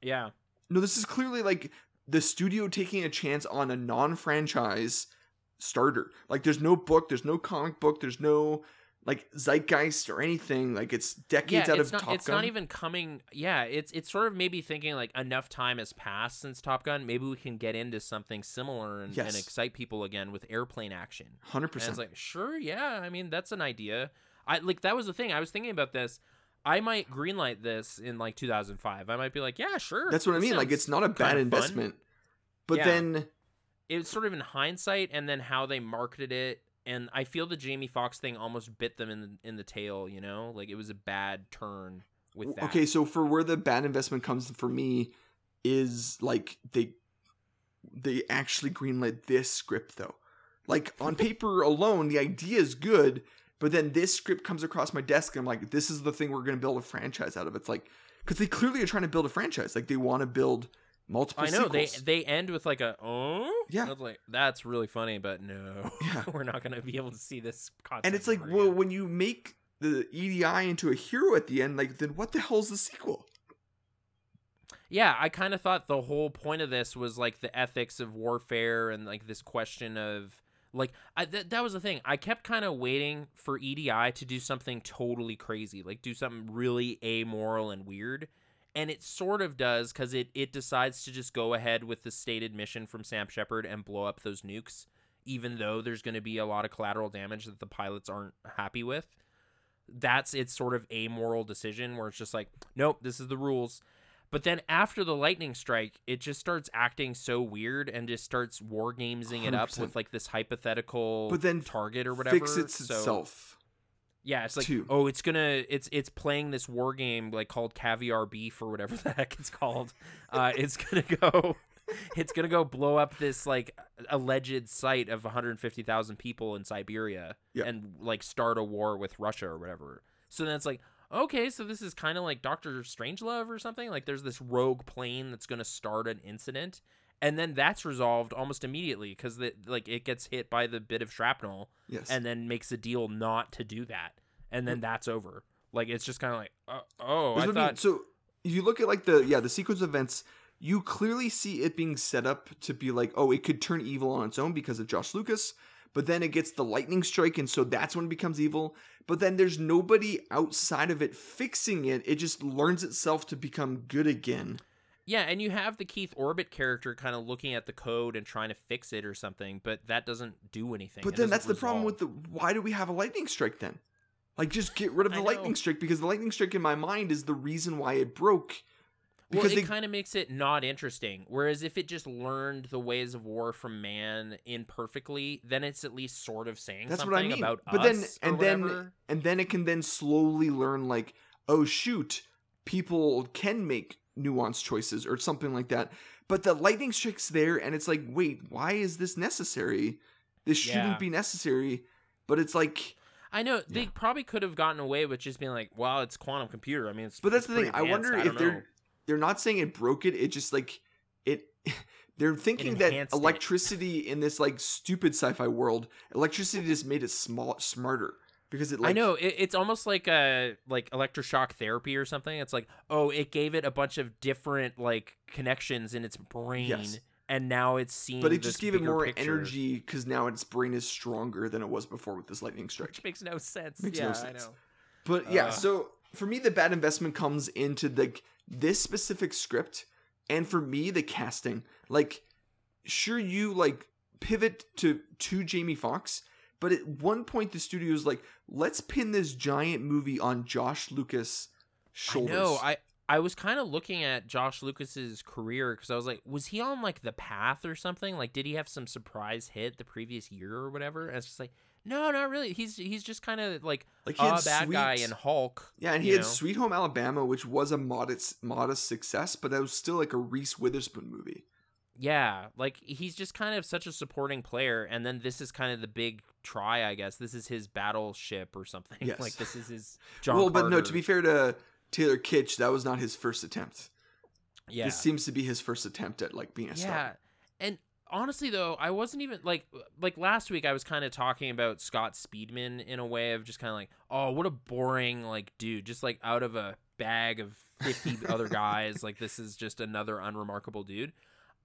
Yeah, no this is clearly like the studio taking a chance on a non-franchise starter like there's no book there's no comic book there's no like zeitgeist or anything like it's decades yeah. out It's of not. top it's gun It's not even coming. Yeah, it's it's sort of maybe thinking like enough time has passed since Top Gun. Maybe we can get into something similar and, and excite people again with airplane action. 100% it's like, sure, yeah. I mean, that's an idea. I like that was the thing. I was thinking about this. I might greenlight this in like 2005. I might be like, yeah, sure. that's what i mean like it's not a bad of fun. investment but Yeah. then It's sort of in hindsight, and then how they marketed it. And I feel the Jamie Foxx thing almost bit them in the, in the tail. You know, like it was a bad turn with that. Okay, so for where the bad investment comes for me is like they they actually greenlit this script though. Like on paper alone, the idea is good, but then this script comes across my desk and I'm like, this is the thing we're gonna build a franchise out of. It's like because they clearly are trying to build a franchise. Like they want to build multiple I know they sequels. they end with like a oh Yeah. I was like that's really funny, but no, Yeah. we're not gonna be able to see this. And it's like, well, again." when you make the EDI into a hero at the end, like then what the hell's the sequel? Yeah, I kind of thought the whole point of this was like the ethics of warfare and like this question of like I, th- that was the thing. I kept kind of waiting for EDI to do something totally crazy, like do something really amoral and weird. And it sort of does because it, it decides to just go ahead with the stated mission from Sam Shepard and blow up those nukes, even though there's going to be a lot of collateral damage that the pilots aren't happy with. That's its sort of amoral decision where it's just like, nope, this is the rules. But then after the lightning strike, it just starts acting so weird and just starts wargamesing it up with like this hypothetical But then target or whatever. Fix So- itself. Yeah, it's like too. oh, it's gonna it's it's playing this war game like called Caviar Beef or whatever the heck it's called. Uh, it's gonna go, it's gonna go blow up this like alleged site of 150,000 people in Siberia Yeah. and like start a war with Russia or whatever. So then it's like okay, so this is kind of like Doctor Strangelove or something. Like there's this rogue plane that's gonna start an incident. And then that's resolved almost immediately because like it gets hit by the bit of shrapnel, Yes. and then makes a deal not to do that, and then that's over. Like it's just kind of like, uh, oh, I I mean. thought, So if you look at like the yeah the sequence of events, you clearly see it being set up to be like, oh, it could turn evil on its own because of Josh Lucas. But then it gets the lightning strike, and so that's when it becomes evil. But then there's nobody outside of it fixing it. It just learns itself to become good again. Yeah, and you have the Keith Orbit character kind of looking at the code and trying to fix it or something, but that doesn't do anything. But It then that's the problem with the why do we have a lightning strike then? Like just get rid of the lightning strike because the lightning strike in my mind is the reason why it broke. Well, Because it they kind of makes it not interesting. Whereas if it just learned the ways of war from man imperfectly, then it's at least sort of saying That's something what I mean. about but us then or and then whatever. and then it can then slowly learn like, oh shoot, people can make nuanced choices or something like that. But the lightning strike's there and it's like, wait, why is this necessary? This shouldn't Yeah. be necessary. But it's like I know they Yeah. probably could have gotten away with just being like, "Well, it's quantum computer." I mean, it's But that's it's the thing. pretty I wonder advanced, if know. they're they're not saying it broke it. It just like it. They're thinking that enhanced it. electricity in this like stupid sci-fi world, electricity just made it small smarter because it like I know it, it's almost like a like electroshock therapy or something. It's like, oh, it gave it a bunch of different like connections in its brain, Yes. and now it's seen, But it just gave it more picture, energy because now its brain is stronger than it was before with this lightning strike. which makes no sense. Makes yeah, no I sense. know. But yeah, Ugh. so for me, the bad investment comes into the this specific script, and for me, the casting. Like, sure, you like pivot to to Jamie Foxx, but at one point, the studio studio's like, let's pin this giant movie on Josh Lucas' shoulders. I know. I I was kind of looking at Josh Lucas's career because I was like, was he on like the path or something? Like, did he have some surprise hit the previous year or whatever? And it's just like, no, not really. He's he's just kind of like like a he bad guy Sweet- in Hulk. Yeah, and he had know? Sweet Home Alabama, which was a modest modest success, but that was still like a Reese Witherspoon movie. Yeah, like he's just kind of such a supporting player, and then this is kind of the big try, I guess. This is his battleship or something. Yes. Like this is his John. well, but no, to be fair to Taylor Kitsch, that was not his first attempt. yeah, This seems to be his first attempt at like being a star. yeah. star. And honestly, though, I wasn't even like like last week. I was kind of talking about Scott Speedman in a way of just kind of like, oh, what a boring like dude, just like out of a bag of fifty other guys. Like this is just another unremarkable dude.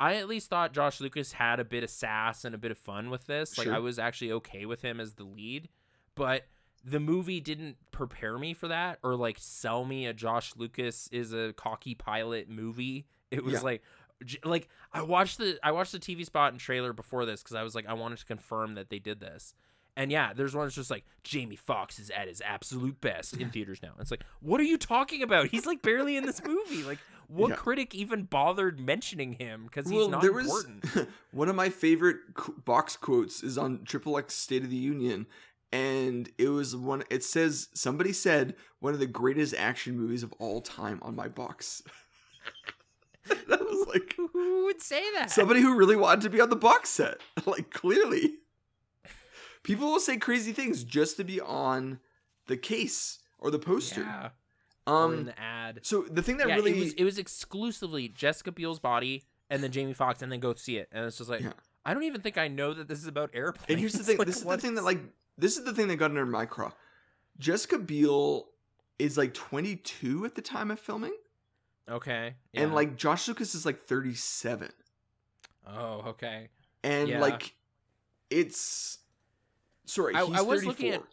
I at least thought Josh Lucas had a bit of sass and a bit of fun with this. Like Sure. I was actually okay with him as the lead, but the movie didn't prepare me for that or like sell me a Josh Lucas is a cocky pilot movie. It was Yeah. like like I watched the I watched the TV spot and trailer before this because I was like I wanted to confirm that they did this. And yeah, there's one that's just like Jamie Foxx is at his absolute best in theaters now. It's like, what are you talking about? He's like barely in this movie. Like, what Yeah. critic even bothered mentioning him? Because he's well, not there important. was one of my favorite box quotes is on Triple X State of the Union, and it was one. It says somebody said one of the greatest action movies of all time on my box. that was like Who would say that? somebody who really wanted to be on the box set. like clearly, people will say crazy things just to be on the case or the poster. yeah. Or in Um. the ad. So the thing that yeah, really it was it was exclusively Jessica Biel's body and then Jamie Foxx and then go see it. And it's just like Yeah. I don't even think I know that this is about airplanes. And here's the thing. Like, this is the thing that like this is the thing that got under my craw. Jessica Biel is like 22 at the time of filming, Okay. and like Josh Lucas is like 37, oh, okay. and Yeah. like it's sorry, I- I was 34. looking at-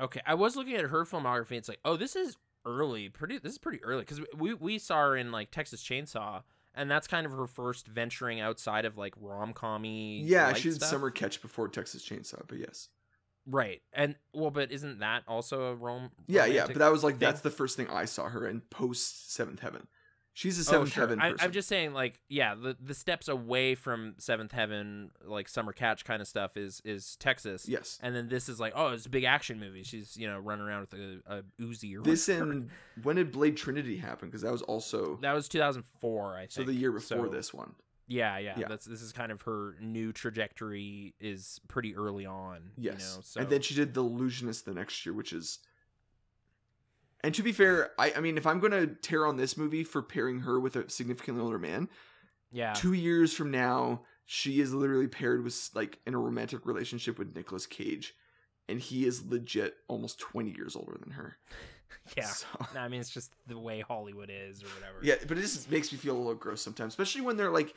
Okay, I was looking at her filmography. It's like, oh, this is early. Pretty. This is pretty early because we we saw her in like Texas Chainsaw, and that's kind of her first venturing outside of like rom commy. yeah, she did Summer Catch before Texas Chainsaw, but yes, Right, and well, but isn't that also a rom? yeah, yeah, but that was like thing? that's the first thing I saw her in post Seventh Heaven. She's a Oh, Seventh sure. Heaven I, person. I'm just saying, like, yeah, the the steps away from Seventh Heaven, like Summer Catch kind of stuff, is is Texas. yes, And then this is like, oh, it's a big action movie. She's you know running around with a, a Uzi or this whatever. and when did Blade Trinity happen? Because that was also that was 2004, I think. so the year before So, this one. Yeah, yeah, Yeah. That's this is kind of her new trajectory is pretty early on. Yes. You know, so And then she did The Illusionist the next year, which is. And to be fair, I, I mean, if I'm going to tear on this movie for pairing her with a significantly older man, yeah, two years from now, she is literally paired with, like, in a romantic relationship with Nicolas Cage. And he is legit almost 20 years older than her. yeah. So, No, I mean, it's just the way Hollywood is or whatever. yeah, but it just makes me feel a little gross sometimes, especially when they're like,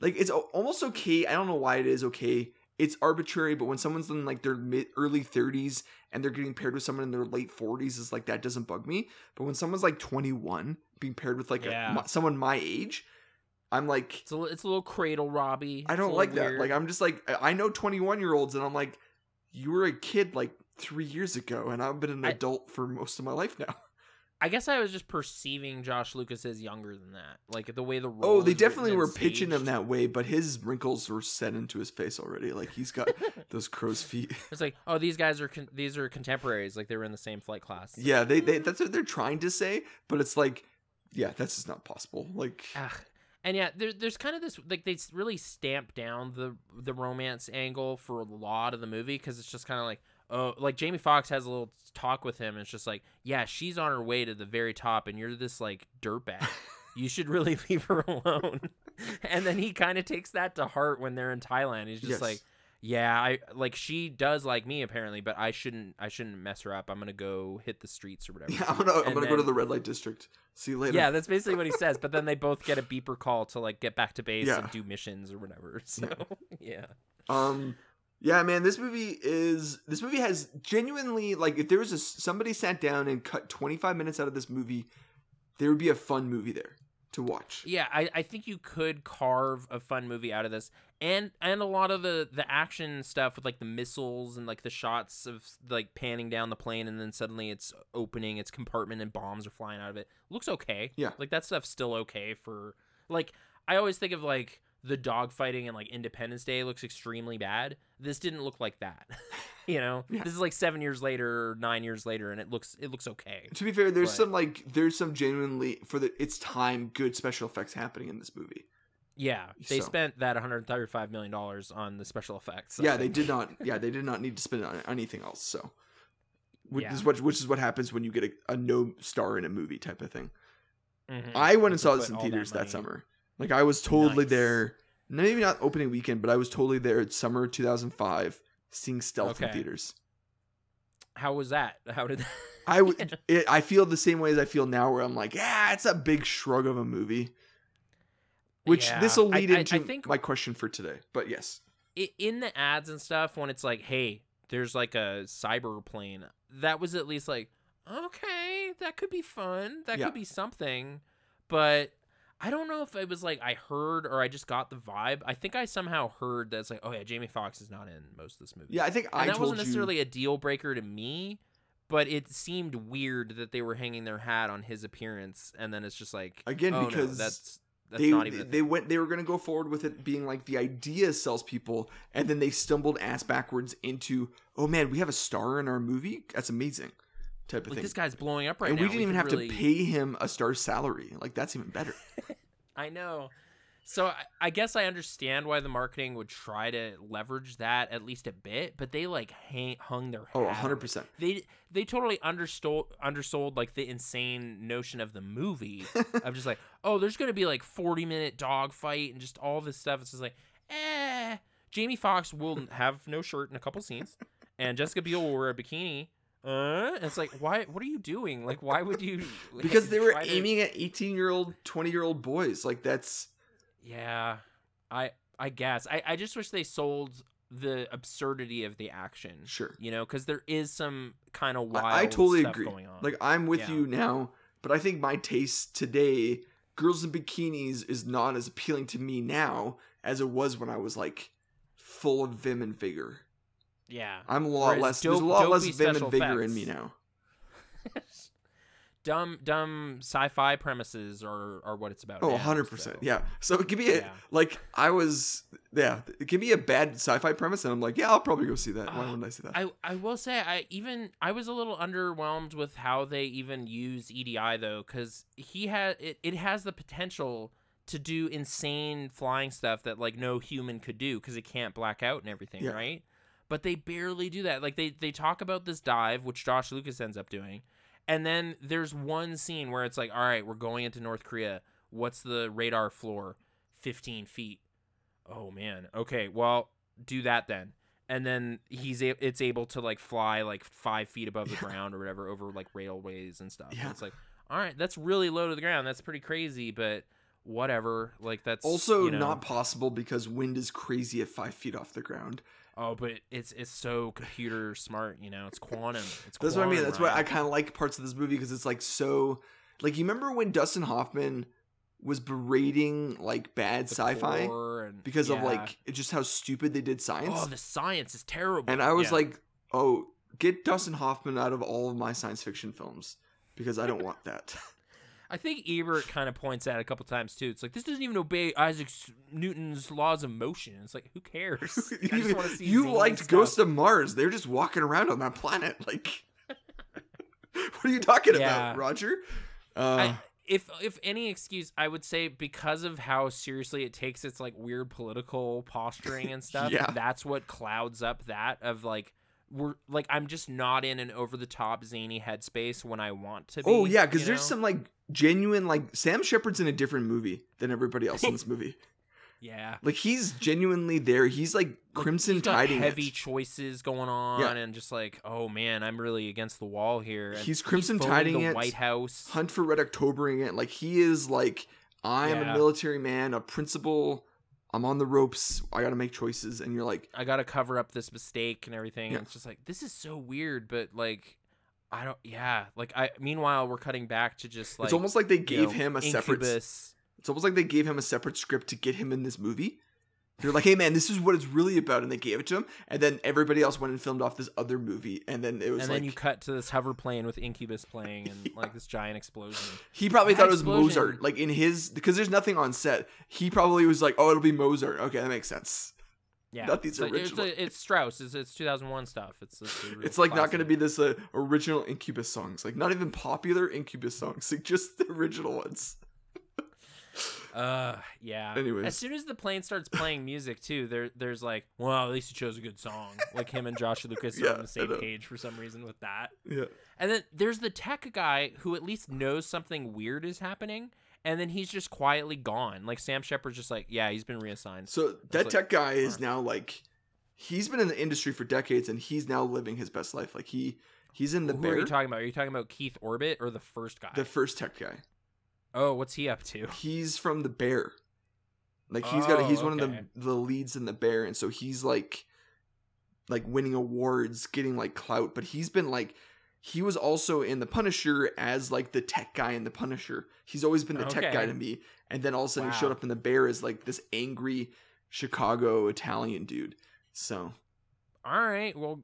like it's almost okay. I don't know why it is okay. It's arbitrary, but when someone's in like their mid early 30s and they're getting paired with someone in their late 40s, is like that doesn't bug me. But when someone's like 21 being paired with like Yeah. a, someone my age, I'm like, It's a, it's a little cradle Robbie. I don't like that. weird. Like I'm just like I I know 21 year olds, and I'm like, you were a kid like three years ago, and I've been an I- adult for most of my life now. I guess I was just perceiving Josh Lucas as younger than that. Like the way the oh, role Oh, they definitely were and pitching him that way, but his wrinkles were set into his face already. Like he's got those crow's feet. It's like, oh, these guys are con- these are contemporaries. Like they were in the same flight class. yeah, they, they that's what they're trying to say, but it's like, yeah, that's just not possible. Like, Ugh. And yeah, there, there's kind of this like they really stamp down the the romance angle for a lot of the movie because it's just kind of like oh like Jamie Foxx has a little talk with him and it's just like yeah she's on her way to the very top and you're this like dirtbag you should really leave her alone and then he kind of takes that to heart when they're in Thailand he's just Yes. like yeah I like she does like me apparently but I shouldn't I shouldn't mess her up I'm gonna go hit the streets or whatever yeah, I'm gonna I'm gonna go to the red light district. See you later. yeah, that's basically what he says. But then they both get a beeper call to like get back to base Yeah. and do missions or whatever. So yeah, Um, yeah, man, this movie is this movie has genuinely like if there was a somebody sat down and cut 25 minutes out of this movie, there would be a fun movie there to watch. yeah. I, I think you could carve a fun movie out of this, and and a lot of the the action stuff with like the missiles and like the shots of like panning down the plane and then suddenly it's opening its compartment and bombs are flying out of it looks okay. Yeah. like that stuff's still okay for like I always think of like the dogfighting and like Independence Day looks extremely bad. This didn't look like that. you know, Yeah. this is like seven years later nine years later, and it looks it looks okay. To be fair, there's Right. some like there's some genuinely for the its time good special effects happening in this movie. Yeah, they So- spent that 135 million dollars on the special effects. I yeah, they did not. Yeah, they did not need to spend it on anything else. So, which Yeah. is what which is what happens when you get a, a no star in a movie type of thing. Mhm. I went and saw this in theaters that, money- summer. Like I was totally Nice. there. Maybe not opening weekend, but I was totally there at summer 2005, seeing Stealth in theaters. How was that? How did? I would. It, I feel the same way as I feel now, where I'm like, yeah, it's a big shrug of a movie. Which Yeah, this will I- lead I- I into think- my question for today. But yes, in the ads and stuff when it's like, hey, there's like a cyber plane. That was at least like, okay, that could be fun. That Yeah. could be something. But I don't know if it was like I heard or I just got the vibe. I think I somehow heard that it's like, oh yeah, Jamie Foxx is not in most of this movie. yeah, I think and I that wasn't you. necessarily a deal breaker to me, but it seemed weird that they were hanging their hat on his appearance, and then it's just like Again, oh, no, because that's that's they not even. a they went they were going to go forward with it being like the idea sells people and then they stumbled ass backwards into oh man we have a star in our movie that's amazing type of like thing this guy's blowing up right now. and now. we didn't even have really- to pay him a star salary like that's even better I know. So I, I guess I understand why the marketing would try to leverage that at least a bit, but they like hang, hung their oh hat on 100% They they totally undersold undersold like the insane notion of the movie of just like oh there's gonna be like 40 minute dog fight and just all this stuff. It's just like eh. Jamie Foxx will have no shirt in a couple scenes, and Jessica Biel will wear a bikini. Uh, it's like, why? What are you doing? Like, why would you? because they were try to- aiming at 18 year old 20 year old boys like that's Yeah, I I guess I I just wish they sold the absurdity of the action. sure You know, because there is some kind of wild. I, I totally stuff agree Going on. like i'm with Yeah. you now but i think my taste today girls in bikinis is not as appealing to me now as it was when i was like full of vim and vigor yeah, i'm a lot Whereas less there's a lot less vim and vigor in me now dumb dumb sci-fi premises are are what it's about. oh now, 100% so. yeah so give me a Yeah. like i was yeah give me a bad sci-fi premise and i'm like yeah i'll probably go see that why Ah, wouldn't i see that I, I will say I even I was a little underwhelmed with how they even use EDI though because he had it, it has the potential to do insane flying stuff that like no human could do because it can't black out and everything Yeah. right but they barely do that. Like they they talk about this dive which Josh Lucas ends up doing and then there's one scene where it's like all right we're going into North Korea. What's the radar floor? 15 feet. Oh man. Okay well do that then. And then he's a- it's able to like fly like five feet above the Yeah. ground or whatever over like railways and stuff. And Yeah. it's like all right that's really low to the ground. That's pretty crazy but whatever. Like that's also you know- not possible because wind is crazy at five feet off the ground oh but it's it's so computer smart you know it's quantum it's That's what I mean. That's why I kind of like parts of this movie because it's like so. Like you remember when Dustin Hoffman was berating like bad The sci-fi and- because of like it just how stupid they did science, oh the science is terrible and I was Yeah. like, oh, get Dustin Hoffman out of all of my science fiction films because I don't want that. I think Ebert kind of points out a couple times too. It's like this doesn't even obey Isaac Newton's laws of motion. It's like who cares? You wanna see you zany liked. Ghost of Mars. They're just walking around on that planet. Like, what are you talking Yeah. about, Roger? Uh, I, if if any excuse, I would say because of how seriously it takes its like weird political posturing and stuff. Yeah. that's what clouds up that of like we're like I'm just not in an over the top zany headspace when I want to oh, be. Oh yeah, because there's know? some like genuine like Sam Shepard's in a different movie than everybody else in this movie. yeah. Like he's genuinely there. He's like Like, Crimson he's Tiding heavy it. choices going on, Yeah. and just like, oh man, I'm really against the wall here. And He's Crimson phoning Tiding the it. White House. Hunt for Red Octobering it. Like he is like I'm Yeah. a military man, a principal. I'm on the ropes. I got to make choices, and you're like, I gotta cover up this mistake and everything. Yeah. And it's just like this is so weird, but like I don't yeah. Like I meanwhile we're cutting back to just like it's almost like they you gave know, him a separate. It's almost like they gave him a separate script to get him in this movie. They're like, hey man, this is what it's really about, and they gave it to him, and then everybody else went and filmed off this other movie, and then it was And like then you cut to this hover plane with Incubus playing and like this giant explosion. He probably That thought it was Mozart. Like in his because there's nothing on set. He probably was like, "Oh, it'll be Mozart." Okay, that makes sense. Yeah, Not these it's, like- it's, original- it's Strauss. It's, it's 2001 stuff. It's it's, It's like not going to be this uh, original Incubus songs. Like not even popular Incubus songs. Like just the original ones. Uh, yeah. Anyways. as soon as the plane starts playing music too, there there's like, well, at least he chose a good song. Like him and Josh Lucas Yeah, are on the same page for some reason with that. Yeah. And then there's the tech guy who at least knows something weird is happening, and then he's just quietly gone. Like Sam Shepard's just like, yeah, he's been reassigned. So that like- tech guy is now like, he's been in the industry for decades, and he's now living his best life. Like he he's in the Who are you talking about? Are you talking about Keith Orbit or the first guy? the first tech guy. Oh, what's he up to? He's from the bear. Like he's got Oh, he's one of the the leads in the bear, and so he's like like winning awards, getting like clout. But he's been like he was also in the Punisher as like the tech guy in the Punisher. He's always been the tech guy to me, and then all of a sudden he showed up in the bear as like this angry Chicago Italian dude. So All right, well,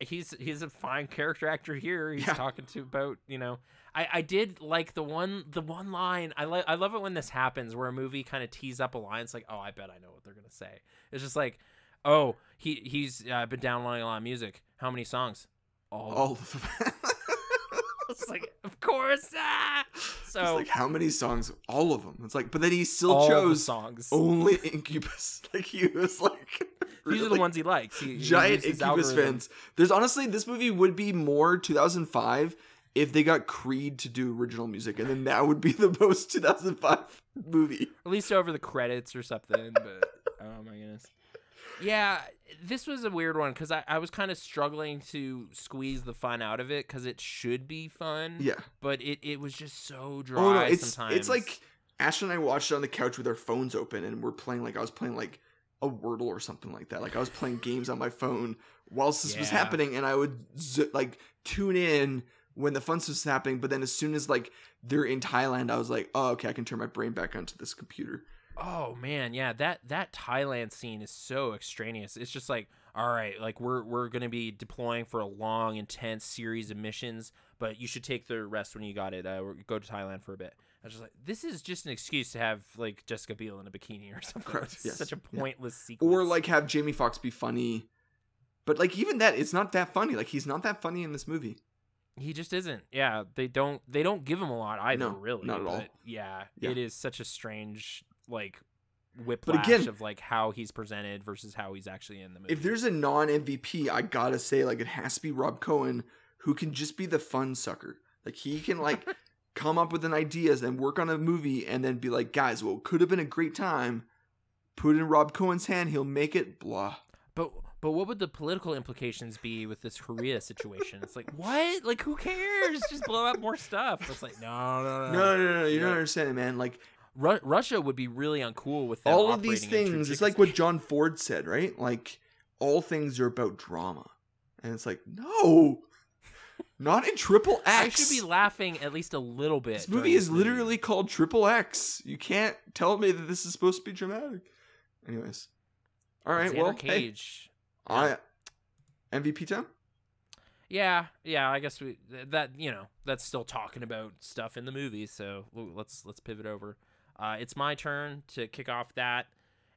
he's he's a fine character actor here. He's Yeah. talking to about you know. I, I did like the one the one line I like I love it when this happens where a movie kind of tees up a line. It's like oh I bet I know what they're gonna say. It's just like oh he he's uh, been downloading a lot of music. How many songs? All. of all of them. it's like, of course. Ah! It's So like how many songs? All of them. It's like, but then he still all chose songs. only Incubus. Like he was like, These are the ones he likes. He, he giant his Incubus algorithm. fans. There's honestly this movie would be more 2005 if they got Creed to do original music, and then that would be the most 2005 movie. at least over the credits or something. But oh my goodness. Yeah, this was a weird one because I, I was kind of struggling to squeeze the fun out of it because it should be fun. Yeah. But it, it was just so dry Oh no, it's sometimes. it's like Ash and I watched it on the couch with our phones open, and we're playing like I was playing like a Wordle or something like that. Like I was playing games on my phone whilst this was happening, and I would z- like tune in when the fun stuff was happening. But then as soon as like they're in Thailand, I was like, oh okay, I can turn my brain back onto this computer. Oh man, yeah, that that Thailand scene is so extraneous. It's just like, all right, like we're we're gonna be deploying for a long, intense series of missions, but you should take the rest when you got it. Uh, go to Thailand for a bit. I was just like, this is just an excuse to have like Jessica Biel in a bikini or something. Correct, yes, such a yeah. pointless sequence. Or like have Jamie Foxx be funny. But like even that, it's not that funny. Like he's not that funny in this movie. He just isn't. Yeah, they don't they don't give him a lot either. No, really, not at all. Yeah, Yeah. it is such a strange like whiplash again- of like how he's presented versus how he's actually in the movie. If there's a non MVP, I gotta say, like it has to be Rob Cohen, who can just be the fun sucker. Like he can like come up with an ideas and work on a movie, and then be like, guys, well, could have been a great time. Put it in Rob Cohen's hand, he'll make it. Blah. But but what would the political implications be with this Korea situation? It's like what? Like who cares? Just blow up more stuff. It's like no no no. No, no, no, you don't Yeah. understand, man. Like Ru- Russia would be really uncool with all of these things, it's like what John Ford said, right? Like all things are about drama, and it's like no, not in Triple I X. should be laughing at least a little bit. This movie is literally called Triple X. You can't tell me that this is supposed to be dramatic. Anyways, all right. Xander well, hey, I MVP time. Yeah, yeah. I guess we that you know that's still talking about stuff in the movie. So let's let's pivot over. Uh, it's my turn to kick off that,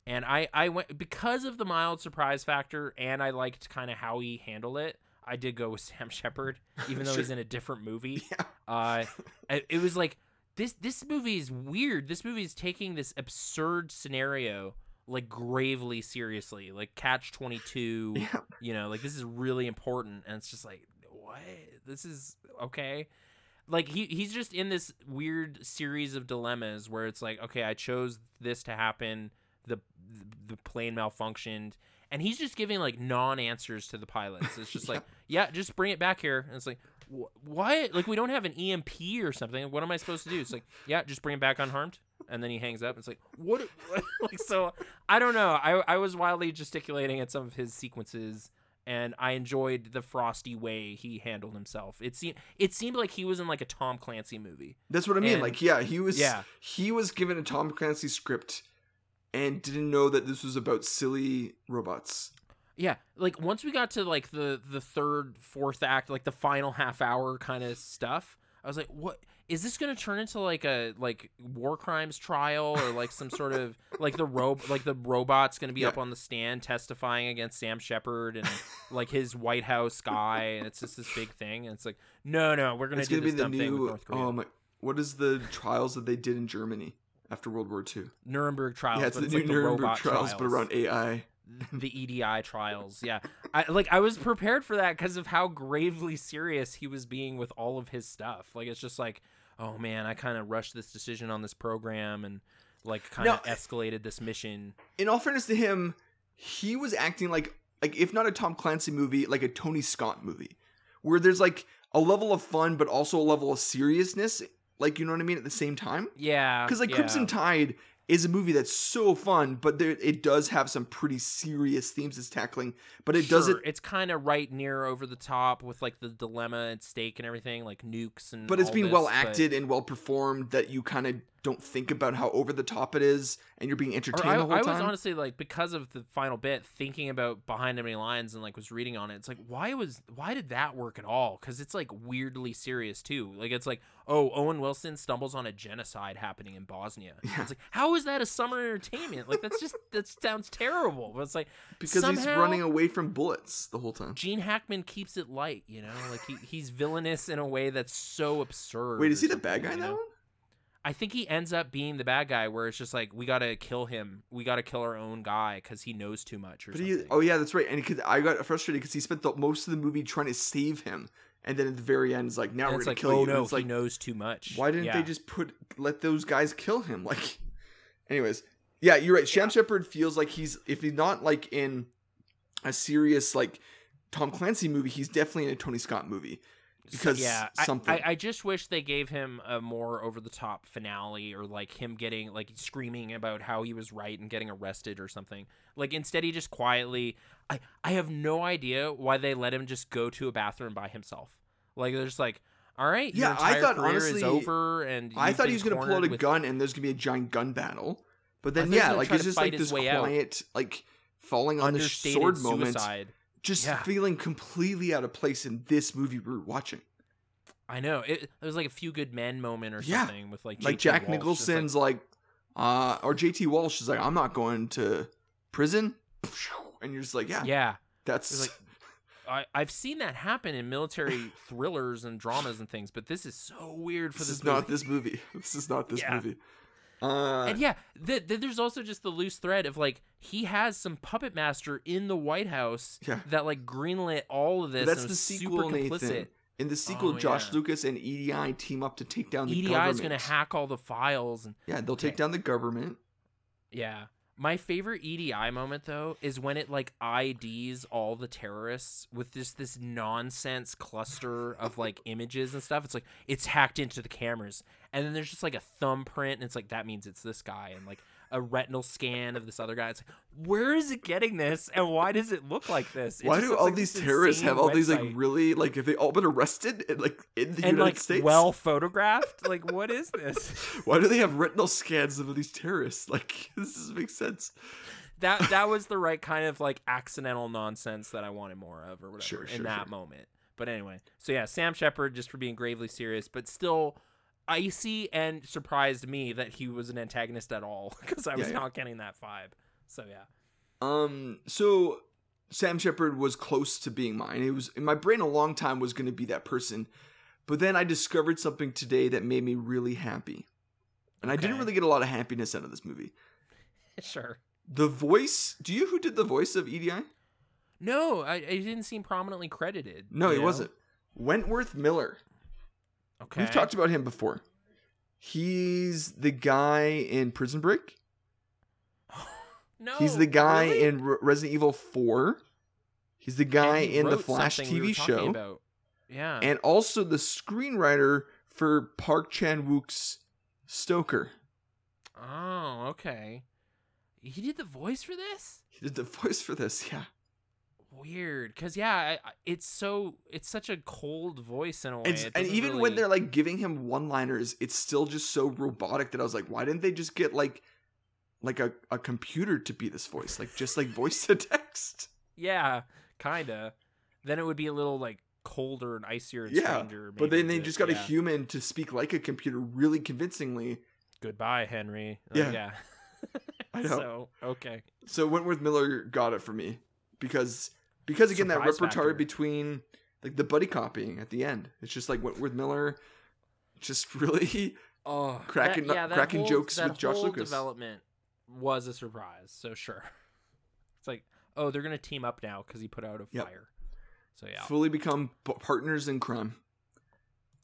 and I I went because of the mild surprise factor, and I liked kind of how he handled it. I did go with Sam Shepard, even though he's in a different movie. Yeah. Uh, it was like this. This movie is weird. This movie is taking this absurd scenario like gravely seriously, like Catch Twenty Two. Yeah. You know, like this is really important, and it's just like, what? This is okay. Like he he's just in this weird series of dilemmas where it's like, okay, I chose this to happen. The the plane malfunctioned, and he's just giving like non-answers to the pilots. It's just like, yeah, just bring it back here. And it's like, wh- what? Like we don't have an EMP or something. What am I supposed to do? It's like, yeah, just bring it back unharmed. And then he hangs up. It's like, what? like so, I don't know. I I was wildly gesticulating at some of his sequences. And I enjoyed the frosty way he handled himself. It seemed it seemed like he was in like a Tom Clancy movie. That's what I mean. And- like, yeah, he was. Yeah. He was given a Tom Clancy script, and didn't know that this was about silly robots. Yeah, like once we got to like the the third, fourth act, like the final half hour kind of stuff, I was like, "What is this going to turn into? Like a like war crimes trial or like some sort of like the ro like the robot's going to be Yeah. up on the stand testifying against Sam Shepard and like his White House guy, and it's just this big thing, and it's like, no, no, we're going to do gonna be this the dumb thing with new. North Korea, Um, what is the trials that they did in Germany after World War II? Nuremberg trials. yeah, it's the it's new like the Nuremberg robot trials, but around AI. the EDI trials. Yeah, I like I was prepared for that because of how gravely serious he was being with all of his stuff. Like it's just like, oh man, I kind of rushed this decision on this program and like kind of escalated this mission. in all fairness to him, he was acting like like if not a Tom Clancy movie, like a Tony Scott movie, where there's like a level of fun but also a level of seriousness. Like you know what I mean at the same time. Yeah, Because like yeah. Crimson Tide is a movie that's so fun, but there it does have some pretty serious themes it's tackling. But it does it. Sure, It's kind of right near over the top with like the dilemma at stake and everything, like nukes and. But it's being this, well but- acted and well performed that you kind of don't think about how over the top it is, and you're being entertained I, the whole time. I was honestly like because of the final bit thinking about behind enemy lines and like was reading on it. It's like why was why did that work at all? Because it's like weirdly serious too. Like it's like oh Owen Wilson stumbles on a genocide happening in Bosnia. Yeah. It's like how is that a summer entertainment? Like that's just that sounds terrible. But it's like because he's running away from bullets the whole time. Gene Hackman keeps it light. You know, like he, he's villainous in a way that's so absurd. Wait, is he the bad guy you know? one? I think he ends up being the bad guy, where it's just like we gotta kill him, we gotta kill our own guy because he knows too much or But something. he, oh yeah, that's right. And because I got frustrated because he spent the most of the movie trying to save him, and then at the very end, it's like, now And we're gonna like, kill oh you. No, it's he like, knows too much. why didn't Yeah. they just put let those guys kill him? Like, anyways, Yeah, you're right. Sam Shepard feels like he's if he's not like in a serious like Tom Clancy movie, he's definitely in a Tony Scott movie because yeah, I- something. I, I just wish they gave him a more over the top finale or like him getting like screaming about how he was right and getting arrested or something. Like instead he just quietly I I have no idea why they let him just go to a bathroom by himself. Like they're just like, all right, Yeah, I thought, honestly, over and I thought he was gonna pull out a with- gun and there's gonna be a giant gun battle. But then thought he was yeah, like it's just like this way out. quiet, like falling on the sword moment, suicide. Just Yeah. feeling completely out of place in this movie we were watching. I know it, it was like a few good men moment or Yeah. something with like like Jack Walsh, just, like, Nicholson's like, uh or JT Walsh is like, I'm not going to prison. And you're just like, yeah, yeah. that's like- I, I've seen that happen in military thrillers and dramas and things, but this is so weird for this, this, is movie. not this movie. This is not this Yeah. movie. Uh And yeah, th- th- there's also just the loose thread of like he has some puppet master in the White House Yeah. that like greenlit all of this. that's and the sequel. Nathan. In the sequel, Oh, Josh yeah. Lucas and EDI team up to take down the EDI government. is gonna hack all the files and Yeah, they'll take down the government. Yeah. My favorite EDI moment though is when it like IDs all the terrorists with this this nonsense cluster of like images and stuff. It's like it's hacked into the cameras. And then there's just like a thumbprint and it's like that means it's this guy and like a retinal scan of this other guy. It's like where is it getting this and why does it look like this? It Why do all like these terrorists have all these like really like have they all been arrested and like in the and United like States? well photographed? like what is this? Why do they have retinal scans of these terrorists? Like this doesn't make sense. that that was the right kind of like accidental nonsense that I wanted more of or whatever Sure, in that sure. moment. But anyway, so yeah, Sam Shepard just for being gravely serious, but still icy and surprised me that he was an antagonist at all because I was Yeah, yeah. not getting that vibe. So yeah, Um, so Sam Shepard was close to being mine. It was in my brain a long time was going to be that person, but then I discovered something today that made me really happy, and I didn't really get a lot of happiness out of this movie. sure. The voice. Do you who did the voice of EDI? No, I, I didn't seem prominently credited. No, he know? wasn't. Wentworth Miller. Okay, We've talked about him before. He's the guy in Prison Break. No, He's the guy really? in Re- Resident Evil 4. He's the guy in the Flash something we TV show. About. Yeah, And also the screenwriter for Park Chan Wook's Stoker. oh, okay. He did the voice for this. He did the voice for this, yeah. Weird because yeah it's so it's such a cold voice in a way and even when they're like giving him one-liners, it's still just so robotic that I was like, why didn't they just get like like a, a computer to be this voice? Like just like voice to text. yeah kinda then it would be a little like colder and icier and Yeah, stranger But then they just got a human to speak like a computer really convincingly. goodbye henry Uh, Yeah. yeah I know. so okay So Wentworth Miller got it for me because because again that Surprise repertoire factor. between like the buddy copying at the end. It's just like Wentworth Miller just really oh Cracking- that, yeah, that cracking whole- jokes that with Josh whole Lucas. development was a surprise so sure it's like oh they're gonna team up now because he put out a Yep. fire so yeah fully become p- partners in crime.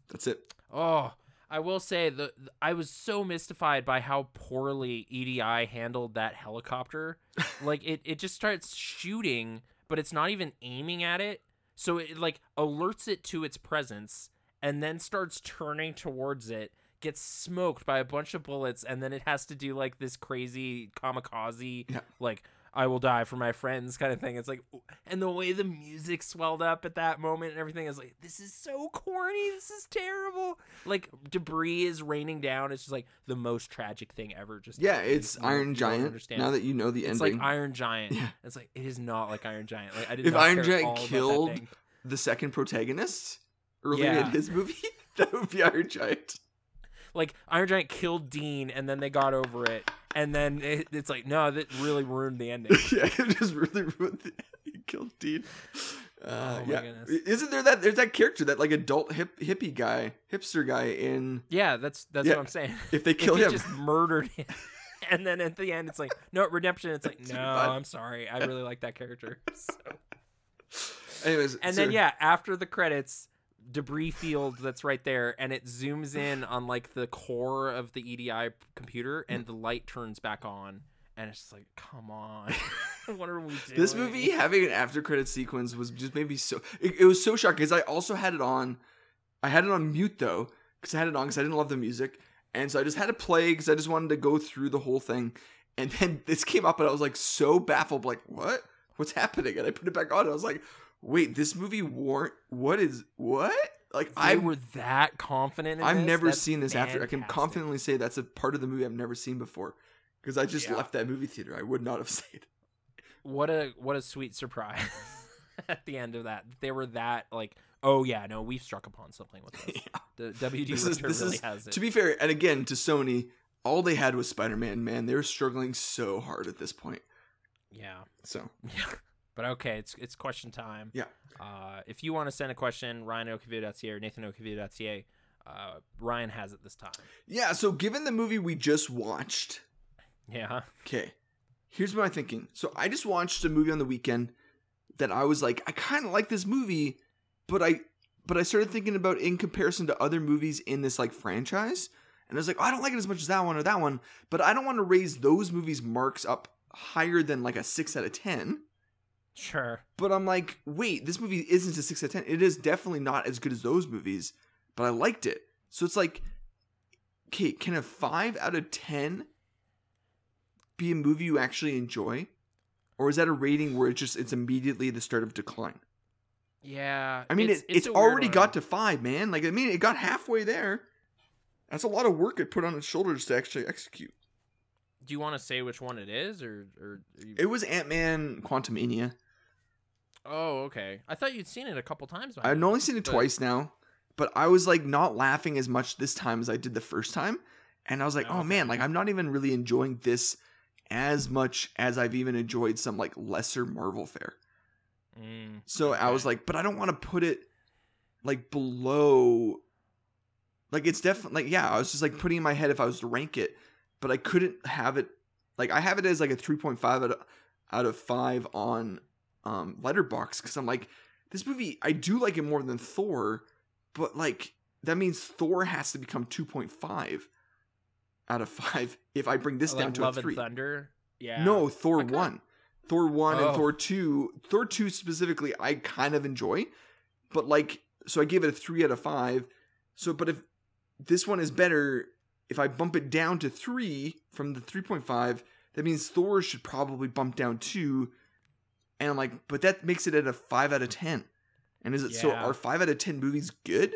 That's it. Oh, I will say the the- I was so mystified by how poorly EDI handled that helicopter. like it, it just starts shooting, but it's not even aiming at it. So it like alerts it to its presence and then starts turning towards it, gets smoked by a bunch of bullets, and then it has to do like this crazy kamikaze Yeah. like I will die for my friends kind of thing. It's like, and the way the music swelled up at that moment and everything is like, this is so corny. This is terrible. Like debris is raining down. It's just like the most tragic thing ever. Just Yeah, it's You- you Iron don't Giant. understand. Now that you know the it's ending, it's like Iron Giant. Yeah. It's like it is not like Iron Giant. Like I did If Iron Giant all about that killed- the second protagonist early Yeah. in his movie, that would be Iron Giant. like Iron Giant killed Dean, and then they got over it, and then it, it's like no, that really ruined the ending. yeah, it just really ruined. The, he killed Dean. Uh, Oh my yeah, goodness. isn't there that there's that character that like adult hip hippie guy, hipster guy in? Yeah, that's that's Yeah. what I'm saying. If they kill if him, just murdered him. And then at the end, it's like, no, redemption. It's like, It's no. I'm sorry. I really like that character. So- anyways, And so- then, yeah, after the credits, debris field that's right there, and it zooms in on like the core of the EDI computer, and hmm. the light turns back on, and it's just like, come on, what are we doing? This movie having an after credit sequence was just maybe so. It, it was so shocking because I also had it on. I had it on mute though because I had it on because I didn't love the music, and so I just had to play because I just wanted to go through the whole thing. And then this came up, and I was like so baffled, like what? What's happening? And I put it back on, and I was like, wait, this movie war What is what? Like I I were that confident. In I've this? never That's seen this after. I can confidently say that's a part of the movie I've never seen before because I just Yeah. left that movie theater. I would not have stayed. What a what a sweet surprise at the end of that. They were that like, oh yeah, no, we've struck upon something with this. The WD This is- this really is- has it. To be fair, and again to Sony, all they had was Spider Man. Man, they were struggling so hard at this point. yeah. So Yeah. But okay, it's it's question time. Yeah. Uh, if you want to send a question, Ryan@okvideo.ca or Nathan@okvideo.ca, uh, Ryan has it this time. yeah. So given the movie we just watched, Yeah. okay, here's my thinking. So I just watched a movie on the weekend that I was like, I kind of like this movie, but I but I started thinking about in comparison to other movies in this like franchise, and I was like, oh, I don't like it as much as that one or that one, but I don't want to raise those movies' marks up higher than like a six out of ten. Sure. But I'm like, wait, this movie isn't a six out of ten. It is definitely not as good as those movies, but I liked it. So it's like, okay, can a five out of ten be a movie you actually enjoy, or is that a rating where it's just it's immediately the start of decline? Yeah. I mean, it's, it, it's, weird already one. got to five, man. Like, I mean, it got halfway there. That's a lot of work it put on its shoulders to actually execute. Do you want to say which one it is, or or? You... It was Ant Man Quantumania. Oh, okay. I thought you'd seen it a couple times. I've now, only seen it but- twice now, but I was like not laughing as much this time as I did the first time. And I was like, oh Okay. man, like I'm not even really enjoying this as much as I've even enjoyed some like lesser Marvel fare. Mm, So I was like, but I don't want to put it like below. Like it's definitely like yeah, I was just like putting in my head if I was to rank it, but I couldn't have it. Like I have it as like a three point five out of out of five on um Letterboxd because I'm like this movie I do like it more than Thor, but like that means Thor has to become two point five out of five if I bring this like down to Love a three. Thunder. Yeah. No, Thor one, Thor one, Oh. and Thor two. Thor two specifically, I kind of enjoy, but like, so I gave it a three out of five. So, but if this one is better, if I bump it down to three from the three point five, that means Thor should probably bump down two. And I'm like, but that makes it at a five out of ten. And is it so? Are five out of ten movies good?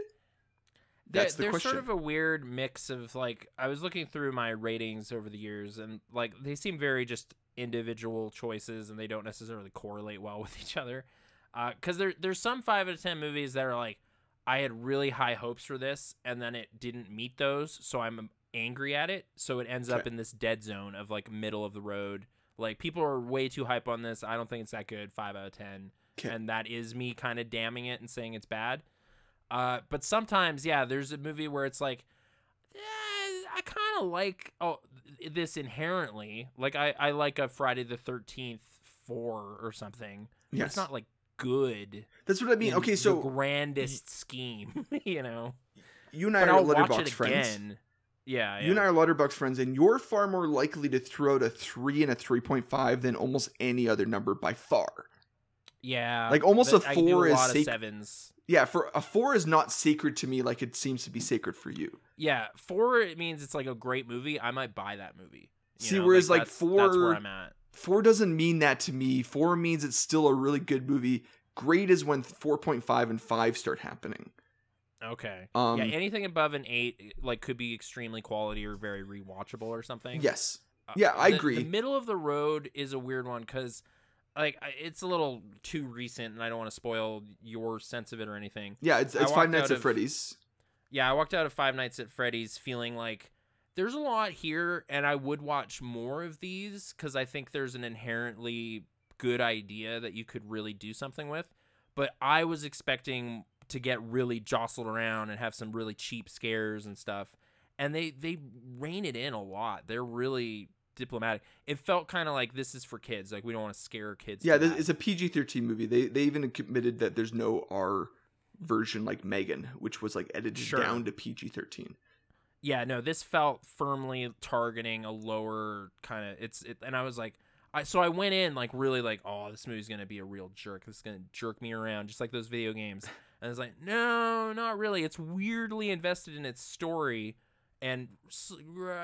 They're, That's the they're question. sort of a weird mix of like I was looking through my ratings over the years and like they seem very just individual choices and they don't necessarily correlate well with each other. Uh, because there there's some five out of ten movies that are like I had really high hopes for this and then it didn't meet those, so I'm um, angry at it. So it ends up in this dead zone of like middle of the road. Like people are way too hype on this. I don't think it's that good. Five out of ten, Okay. and that is me kind of damning it and saying it's bad. Uh, but sometimes, yeah, there's a movie where it's like, eh, I kind of like oh this inherently. Like I, I like a Friday the Thirteenth four or something. Yes, It's not like good. that's what I mean. Okay, the so grandest scheme, you know. you and I But are I'll watch it friends. again. Yeah, You and I are letterboxd friends, and you're far more likely to throw out a three and a three point five than almost any other number by far. yeah. like, almost a I can do four a is lot of sac- sevens. Yeah, for a four is not sacred to me like it seems to be sacred for you. Yeah, four it means it's like a great movie. I might buy that movie. You See, know, whereas, like, that's, that's where four- I'm at. Four doesn't mean that to me. Four means it's still a really good movie. Great is when four point five and five start happening. Okay. Um, yeah, anything above an eight like could be extremely quality or very rewatchable or something. Yes, Uh, yeah, I the- agree. The middle of the road is a weird one because, like, it's a little too recent, and I don't want to spoil your sense of it or anything. yeah, it's, it's Five Nights at of- Freddy's. Yeah, I walked out of Five Nights at Freddy's feeling like there's a lot here, and I would watch more of these because I think there's an inherently good idea that you could really do something with. But I was expecting to get really jostled around and have some really cheap scares and stuff, and they they rein it in a lot. They're really diplomatic. It felt kind of like this is for kids. Like we don't want to scare kids. Yeah, this, it's a PG thirteen movie. They they even committed that there's no R version like Megan, which was like edited Sure. down to PG thirteen. yeah, no, this felt firmly targeting a lower kind of it's it, and I was like I so I went in like really like oh this movie's gonna be a real jerk. This is gonna jerk me around just like those video games. And it's like no, not really. It's weirdly invested in its story, and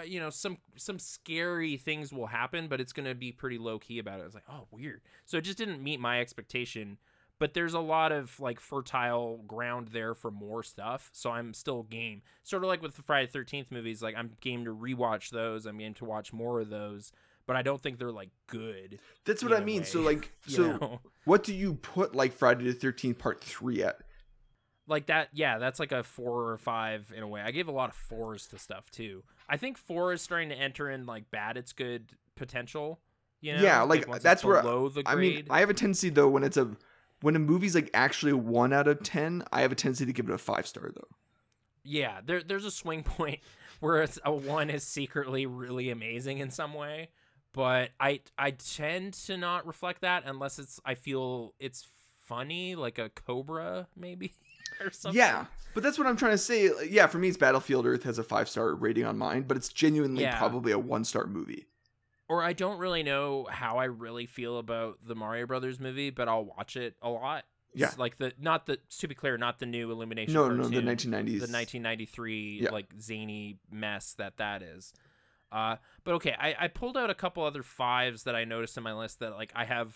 you know some some scary things will happen, but it's gonna be pretty low key about it. It's like oh weird. So it just didn't meet my expectation. But there's a lot of like fertile ground there for more stuff, so I'm still game. Sort of like with the Friday Thirteenth movies, like I'm game to rewatch those. I'm game to watch more of those, but I don't think they're like good. That's what I mean. way, So like, so know? what do you put like Friday the Thirteenth Part Three at? Like that yeah that's like a four or five in a way i gave a lot of fours to stuff too i think four is starting to enter in like bad it's good potential you know Yeah, like, it's that's where- below the I mean. I have a tendency though when it's a when a movie's like actually one out of ten, I have a tendency to give it a five star though. yeah there, there's a swing point where it's a one is secretly really amazing in some way but i i tend to not reflect that unless it's i feel it's funny like a cobra maybe or something Yeah, but that's what I'm trying to say. Yeah, for me, it's Battlefield Earth has a five star rating on mine, but it's genuinely Yeah. probably a one star movie. or I don't really know how I really feel about the Mario Brothers movie, but I'll watch it a lot. Yeah. It's like the not the to be clear, not the new Illumination. No, no, no, the 1990s. the 1993 Yeah. like zany mess that that is. Uh, but okay, I, I pulled out a couple other fives that I noticed in my list that like I have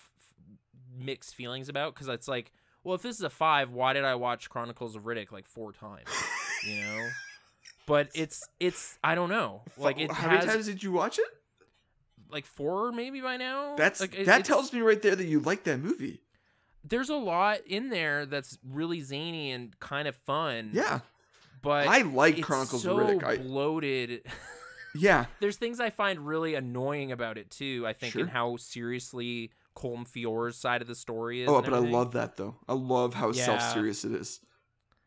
mixed feelings about because it's like, well, if this is a five, why did I watch Chronicles of Riddick like four times? you know. But it's it's I don't know like it How has many times did you watch it? like four maybe by now. That's like, it- that tells me right there that you like that movie. there's a lot in there that's really zany and kind of fun. Yeah, but I like Chronicles so of Riddick. I, so bloated. yeah, there's things I find really annoying about it too. I think in Sure. how seriously Colm Feore's side of the story is. oh, but I love that though. I love how Yeah. self serious it is.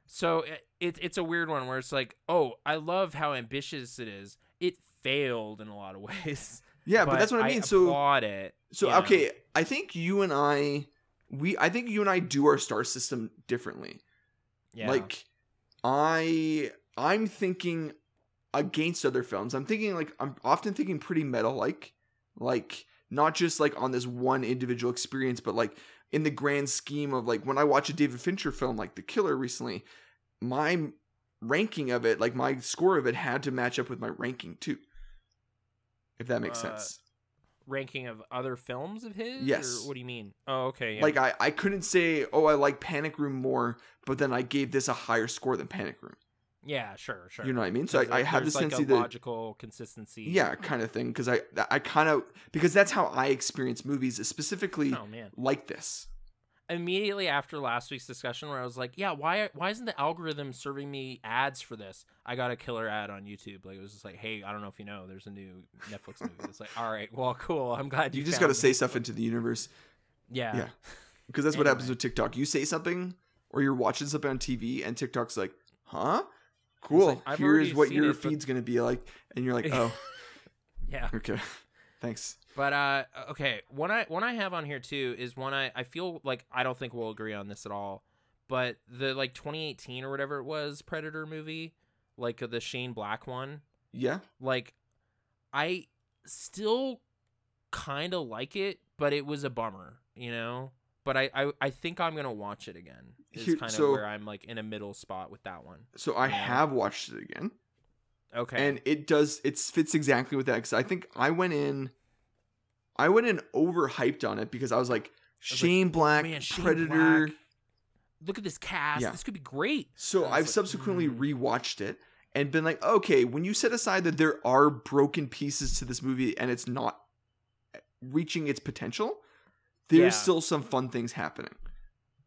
So it, it it's a weird one where it's like, oh, I love how ambitious it is. It failed in a lot of ways. Yeah, but, that's what I mean. so applaud it. So know? okay, I think you and I we I think you and I do our star system differently. yeah. Like I I'm thinking against other films. I'm thinking like I'm often thinking pretty metal like like not just like on this one individual experience but like in the grand scheme of like when I watch a David Fincher film like The Killer recently, my ranking of it, like my score of it had to match up with my ranking too. If that makes Uh, sense. ranking of other films of his. Yes. Or what do you mean? Oh, okay. Yeah. Like I, I couldn't say, oh, I like Panic Room more, but then I gave this a higher score than Panic Room. Yeah, sure, sure. You know what I mean? So I, I have this there's, like a that logical consistency. yeah, kind of thing because I I kind of because that's how I experience movies, specifically Oh man. like this. Immediately after last week's discussion, where I was like, "Yeah, why why isn't the algorithm serving me ads for this?" I got a killer ad on YouTube. Like it was just like, "Hey, I don't know if you know, there's a new Netflix movie." It's like, "All right, well, cool. I'm glad you." You just got got to say stuff into the universe Yeah. yeah. because that's what happens with TikTok. You say something or you're watching something on TV, and TikTok's like, "Huh." Cool. like, Here's what your it, but- feed's gonna be like, and you're like, "Oh, Yeah. okay, thanks." But uh, okay, one I one I have on here too is one I I feel like I don't think we'll agree on this at all. But the like 2018 or whatever it was Predator movie, like the Shane Black one, Yeah, like I still kind of like it, but it was a bummer, you know. But I, I, I think I'm gonna watch it again. Is Here- kind of so- where I'm like in a middle spot with that one. so I Yeah. have watched it again. Okay. and it does it fits exactly with that because i think i went in i went in overhyped on it because i was like was like, shane black Man, Shane predator Black, look at this cast. Yeah. This could be great. so i've like, subsequently mm. rewatched it and been like okay when you set aside that there are broken pieces to this movie and it's not reaching its potential there's Yeah. still some fun things happening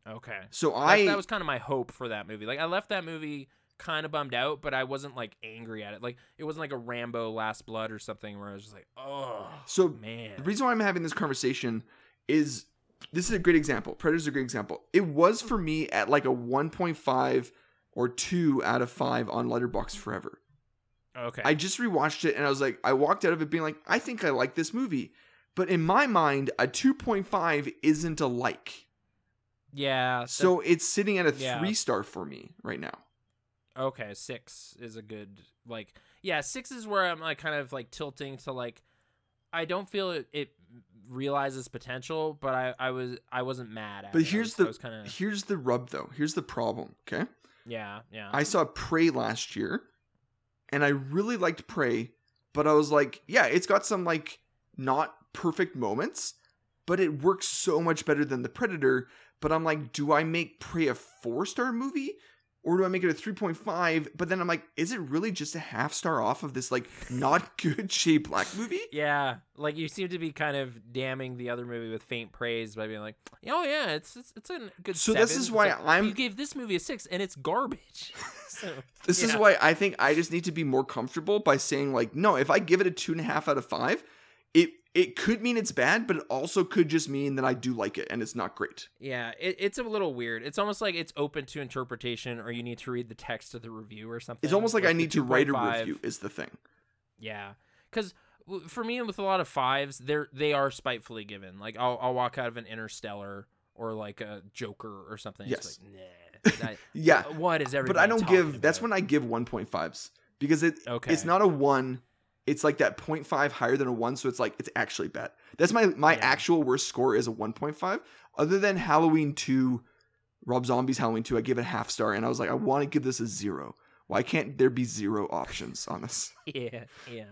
Okay. so That, i that was kind of my hope for that movie. Like I left that movie kind of bummed out, but I wasn't like angry at it. Like it wasn't like a Rambo Last Blood or something where I was just like, oh so man. The reason why I'm having this conversation is this is a great example. Predator's a great example. It was for me at like a 1.5 or 2 out of 5 on Letterboxd forever. okay. I just rewatched it and I was like I walked out of it being like I think I like this movie. But in my mind, a 2.5 isn't a like. yeah. So it's sitting at a Yeah. 3 star for me right now. Okay, six is a good like Yeah, six is where I'm like kind of like tilting to like I don't feel it, it realizes potential, but I, I was I wasn't mad at But it. Here's was- the I was kind of here's the rub though. Here's the problem. Okay. yeah yeah I saw Prey last year, and I really liked Prey, but I was like, yeah, it's got some like not perfect moments, but it works so much better than The Predator. But I'm like, do I make Prey a four star movie? Or do I make it a 3.5? But then I'm like, is it really just a half star off of this like not good Shane Black movie? yeah like you seem to be kind of damning the other movie with faint praise by being like oh yeah it's it's, it's a good So this is why like, I'm- you gave this movie a six and it's garbage so This is why I think I just need to be more comfortable by saying like, no, if I give it a two and a half out of five, it it could mean it's bad, but it also could just mean that I do like it and it's not great. Yeah, it, it's a little weird. It's almost like it's open to interpretation, or you need to read the text of the review or something. It's almost like I need to write a review is the thing. Yeah, because for me, with a lot of fives, they're they are spitefully given. Like I'll I'll walk out of an Interstellar or like a Joker or something. It's Yes. like, nah. that- Yeah, what is everybody? but I don't give. That's when I give 1.5s because it Okay. it's not a one. It's like that 0.5 higher than a one, so it's like it's actually bad. That's my my Yeah. actual worst score is a 1.5. Other than Halloween 2, Rob Zombie's Halloween 2, I give it a half star, and I was like, I want to give this a zero. Why can't there be zero options on this? Yeah, yeah.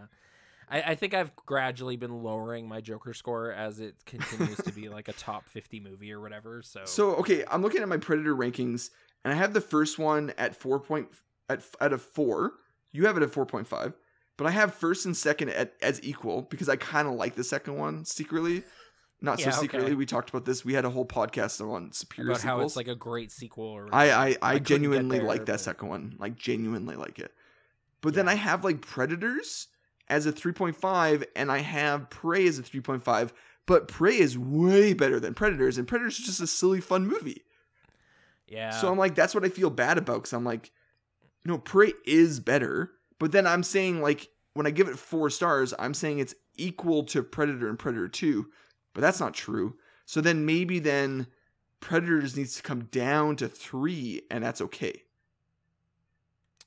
I, I think I've gradually been lowering my Joker score as it continues to be like a top fifty movie or whatever. So So okay, I'm looking at my Predator rankings, and I have the first one at four point at at a four. You have it at four point five, but I have first and second at as equal because I kind of like the second one secretly. Not Yeah, so secretly. okay. We talked about this. We had a whole podcast on superior about how it's like a great sequel. Or I I, I, couldn't genuinely there, like that second one. Like genuinely like it. But then I have like Predators as a 3.5 and I have Prey as a 3.5, but Prey is way better than Predators and Predators is just a silly fun movie. yeah. So I'm like, that's what I feel bad about because I'm like, no, Prey is better. But then I'm saying, like, when I give it four stars, I'm saying it's equal to Predator and Predator 2. But that's not true. So then maybe then Predators needs to come down to three, and that's okay.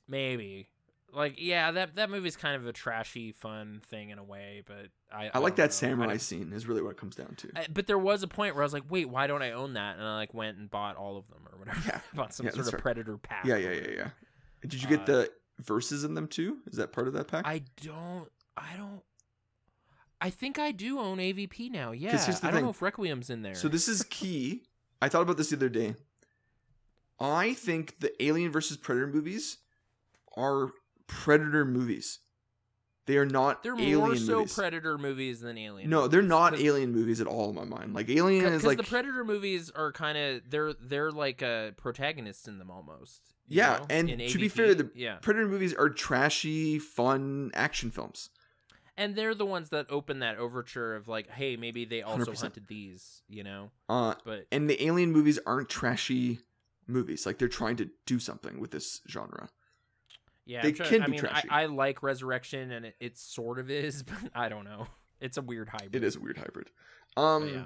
Maybe. Like, yeah, that that movie's kind of a trashy, fun thing in a way, but I I, like don't know. that samurai I scene, is really what it comes down to. I- but there was a point where I was like, wait, why don't I own that? And I like went and bought all of them or whatever. Yeah. bought some Yeah, sort of fair. Predator pack. yeah, yeah, yeah, yeah. Did you get Uh, the verses in them too? Is that part of that pack? I don't. I don't. I think I do own AVP now. Yeah. I don't know if Requiem's in there. So this is key. I thought about this the other day. I think the Alien versus Predator movies are Predator movies. They are not they're Alien more so movies. Predator movies than Alien. no, they're not Alien movies at all in my mind. Like Alien is like the Predator movies are kind of they're they're like a protagonist in them almost. Yeah, know, and to be fair, the yeah, Predator movies are trashy, fun action films. and they're the ones that open that overture of like, hey, maybe they also 100%. hunted these, you know. Uh, But and the Alien movies aren't trashy movies. Like they're trying to do something with this genre. yeah, They trying- can I be mean, trashy. I, I like Resurrection, and it, it sort of is, but I don't know. It's a weird hybrid. It is a weird hybrid. Um yeah.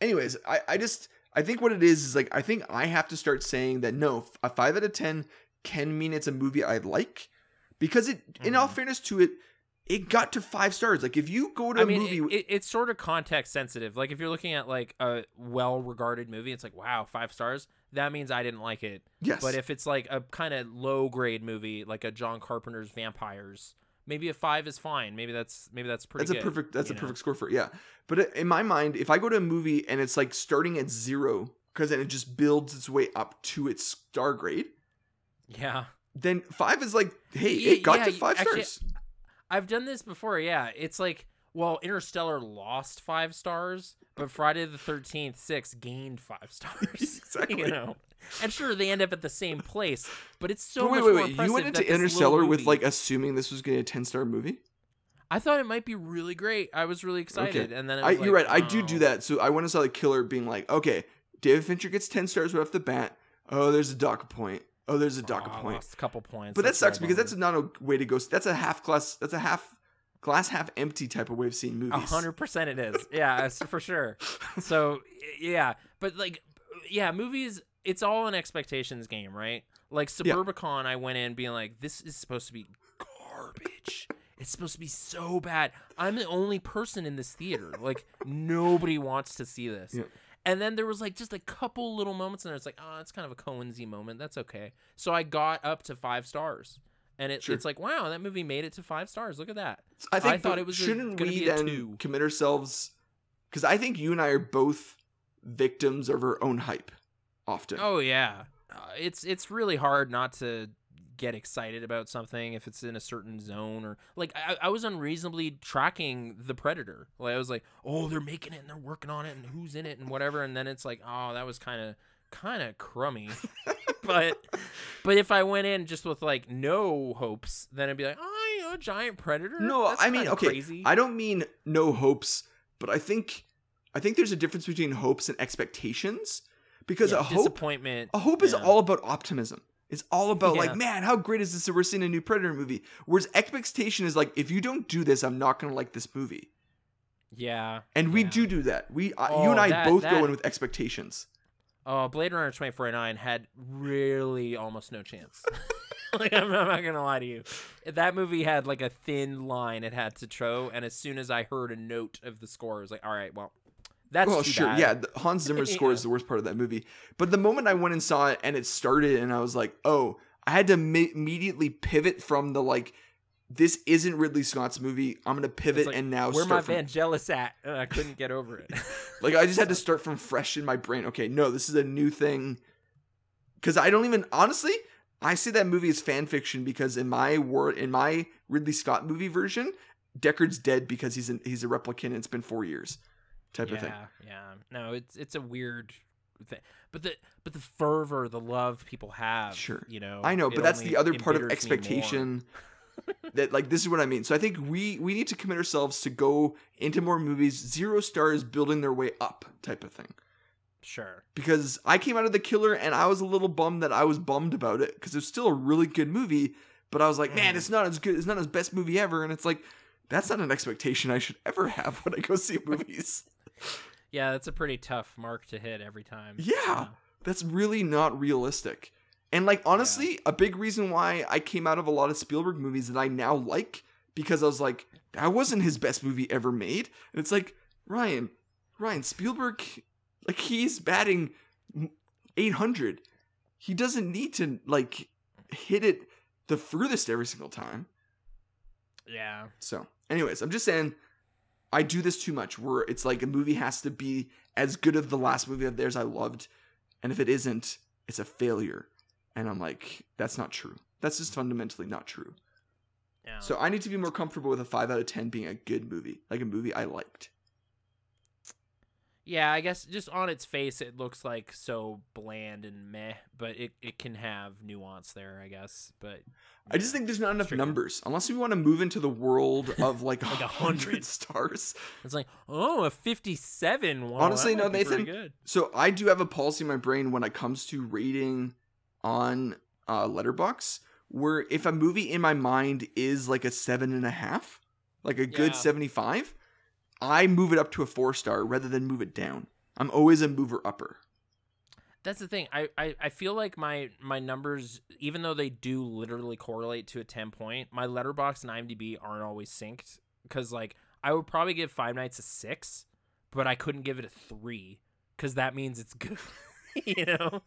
anyways, I, I just I think what it is is like I think I have to start saying that no, a five out of ten can mean it's a movie I like. Because it in all Mhm. fairness to it, it got to five stars. Like if you go to I a mean, movie it, it, it's sort of context sensitive. Like if you're looking at like a well-regarded movie, it's like wow, five stars. That means I didn't like it. yes. But if it's like a kind of low-grade movie, like a John Carpenter's Vampires, maybe a five is fine. Maybe that's maybe that's pretty. that's a perfect that's a know? perfect score for it. Yeah. But in my mind, if I go to a movie and it's like starting at zero, because then it just builds its way up to its star grade, Yeah, then five is like, hey, Yeah, it got yeah, to five actually, stars. I've done this before. Yeah, it's like well, Interstellar lost five stars, but Friday the Thirteenth Six gained five stars. Exactly. You know, and sure they end up at the same place, but it's so wait, much wait, more wait. You went into Interstellar with like assuming this was going to be a ten star movie. I thought it might be really great. I was really excited, and then it I, was you're like, right. I do do oh. that. So I went and saw the killer being like, okay, David Fincher gets 10 stars right off the bat. Oh, there's a dock point. Oh, there's a dock Oh, point. a couple points. But that That's sucks because that's not a way to go. That's a half glass, that's a half glass, half empty type of way of seeing A movies. hundred percent it is. Yeah, for sure. So yeah, but like, yeah, movies. It's all an expectations game, right? Like Yeah. Suburbicon, I went in being like, this is supposed to be garbage. It's supposed to be so bad. I'm the only person in this theater. Like nobody wants to see this. Yeah. And then there was like just a couple little moments, and it's like, oh, it's kind of a Coensy moment. That's okay. So I got up to five stars, and it, Sure. it's like, wow, that movie made it to five stars. Look at that. I think I thought it was shouldn't gonna we be a then two. commit ourselves because I think you and I are both victims of our own hype often. Oh yeah, uh, it's it's really hard not to get excited about something if it's in a certain zone or like I, I was unreasonably tracking the predator. Like i was like oh they're making it and they're working on it and who's in it and whatever. And then it's like oh that was kind of kind of crummy. But but if i went in just with like no hopes then it'd be like oh a giant predator? No, That's I mean, okay, crazy. I don't mean no hopes, but I think I think there's a difference between hopes and expectations because Yeah, a hope disappointment a hope is yeah. all about optimism. It's all about Yeah. like, man, how great is this that we're seeing a new Predator movie? Whereas expectation is like, if you don't do this, I'm not gonna like this movie. yeah And we do do that. We, uh, you Oh, and I that- both that- go in with expectations. Oh, Blade Runner 2049 had really almost no chance. like I'm, I'm not gonna lie to you, that movie had like a thin line it had to toe, and as soon as I heard a note of the score, I was like, all right, well, that's well, too sure, bad. yeah. Hans eh, Zimmer's eh, score Yeah. is the worst part of that movie. But the moment I went and saw it and it started, and I was like, oh, I had to ma- immediately pivot from the like, this isn't Ridley Scott's movie. I'm gonna pivot like, and now Where my from, Vangelis at? And I couldn't get over it. like I just had to start from fresh in my brain. Okay, no, this is a new thing. Because I don't even honestly, I see that movie as fan fiction because in my word, in my Ridley Scott movie version, Deckard's dead because he's an, he's a replicant and it's been four years, type yeah, of thing. yeah. No, it's it's a weird thing, but the but the fervor, the love people have, Sure. you know. I know, but that's the other part of embitters me more. expectation. that like this is what I mean. So I think we we need to commit ourselves to go into more movies zero stars building their way up type of thing. Sure. Because I came out of the killer and I was a little bummed that I was bummed about it because it's still a really good movie, but I was like, man, Mm. it's not as good. It's not his best movie ever, and it's like that's not an expectation I should ever have when I go see movies. Yeah, that's a pretty tough mark to hit every time. Yeah. That's really not realistic. And like honestly, a big reason why I came out of a lot of Spielberg movies that I now like because I was like, that wasn't his best movie ever made. And it's like, Ryan, Ryan Spielberg like he's batting 800. He doesn't need to like hit it the furthest every single time. Yeah. So, anyways, I'm just saying I do this too much where it's like a movie has to be as good as the last movie of theirs I loved. And if it isn't, it's a failure. And I'm like, that's not true. That's just fundamentally not true. Yeah. So I need to be more comfortable with a 5 out of 10 being a good movie, like a movie I liked yeah, I guess just on its face, it looks like so bland and meh, but it, it can have nuance there, I guess. But I just think there's not enough numbers. Unless we want to move into the world of like, like 100 stars. It's like, oh, a 57. Wow, Honestly, no, Nathan. So I do have a policy in my brain when it comes to rating on uh, Letterboxd, where if a movie in my mind is like a seven and a half, like a yeah. good 75 I move it up to a four star rather than move it down. I'm always a mover upper. That's the thing. I, I, I feel like my my numbers, even though they do literally correlate to a 10 point, my letterboxd and IMDb aren't always synced. Because, like, I would probably give Five Nights a six, but I couldn't give it a three because that means it's good. you know?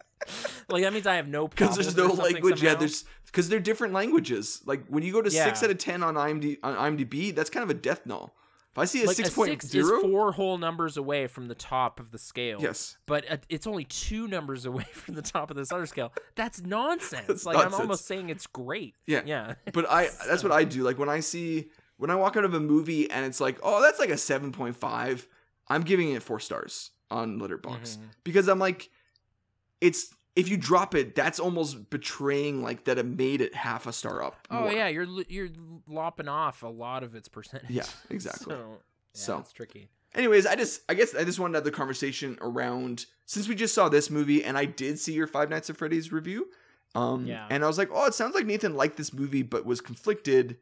Like, that means I have no Because there's no language. Yeah, there's because they're different languages. Like when you go to six out of ten on IMDb, on IMDb, that's kind of a death knell. If I see a like six a point is zero, four whole numbers away from the top of the scale. yes, but uh, it's only two numbers away from the top of this other scale. That's nonsense. That's like I'm almost saying it's great. Yeah. yeah. But I that's what I do. Like when I see when I walk out of a movie and it's like, oh, that's like a 7.5, I'm giving it four stars on Letterboxd Mhm. because I'm like, it's if you drop it, that's almost betraying like that it made it half a star up. Oh more. yeah, you're you're lopping off a lot of its percentage. Yeah, exactly. So, yeah, So- it's tricky. Anyways, I just I guess I just wanted to have the conversation around since we just saw this movie and I did see your Five Nights at Freddy's review. Um Yeah. and I was like, oh, it sounds like Nathan liked this movie but was conflicted.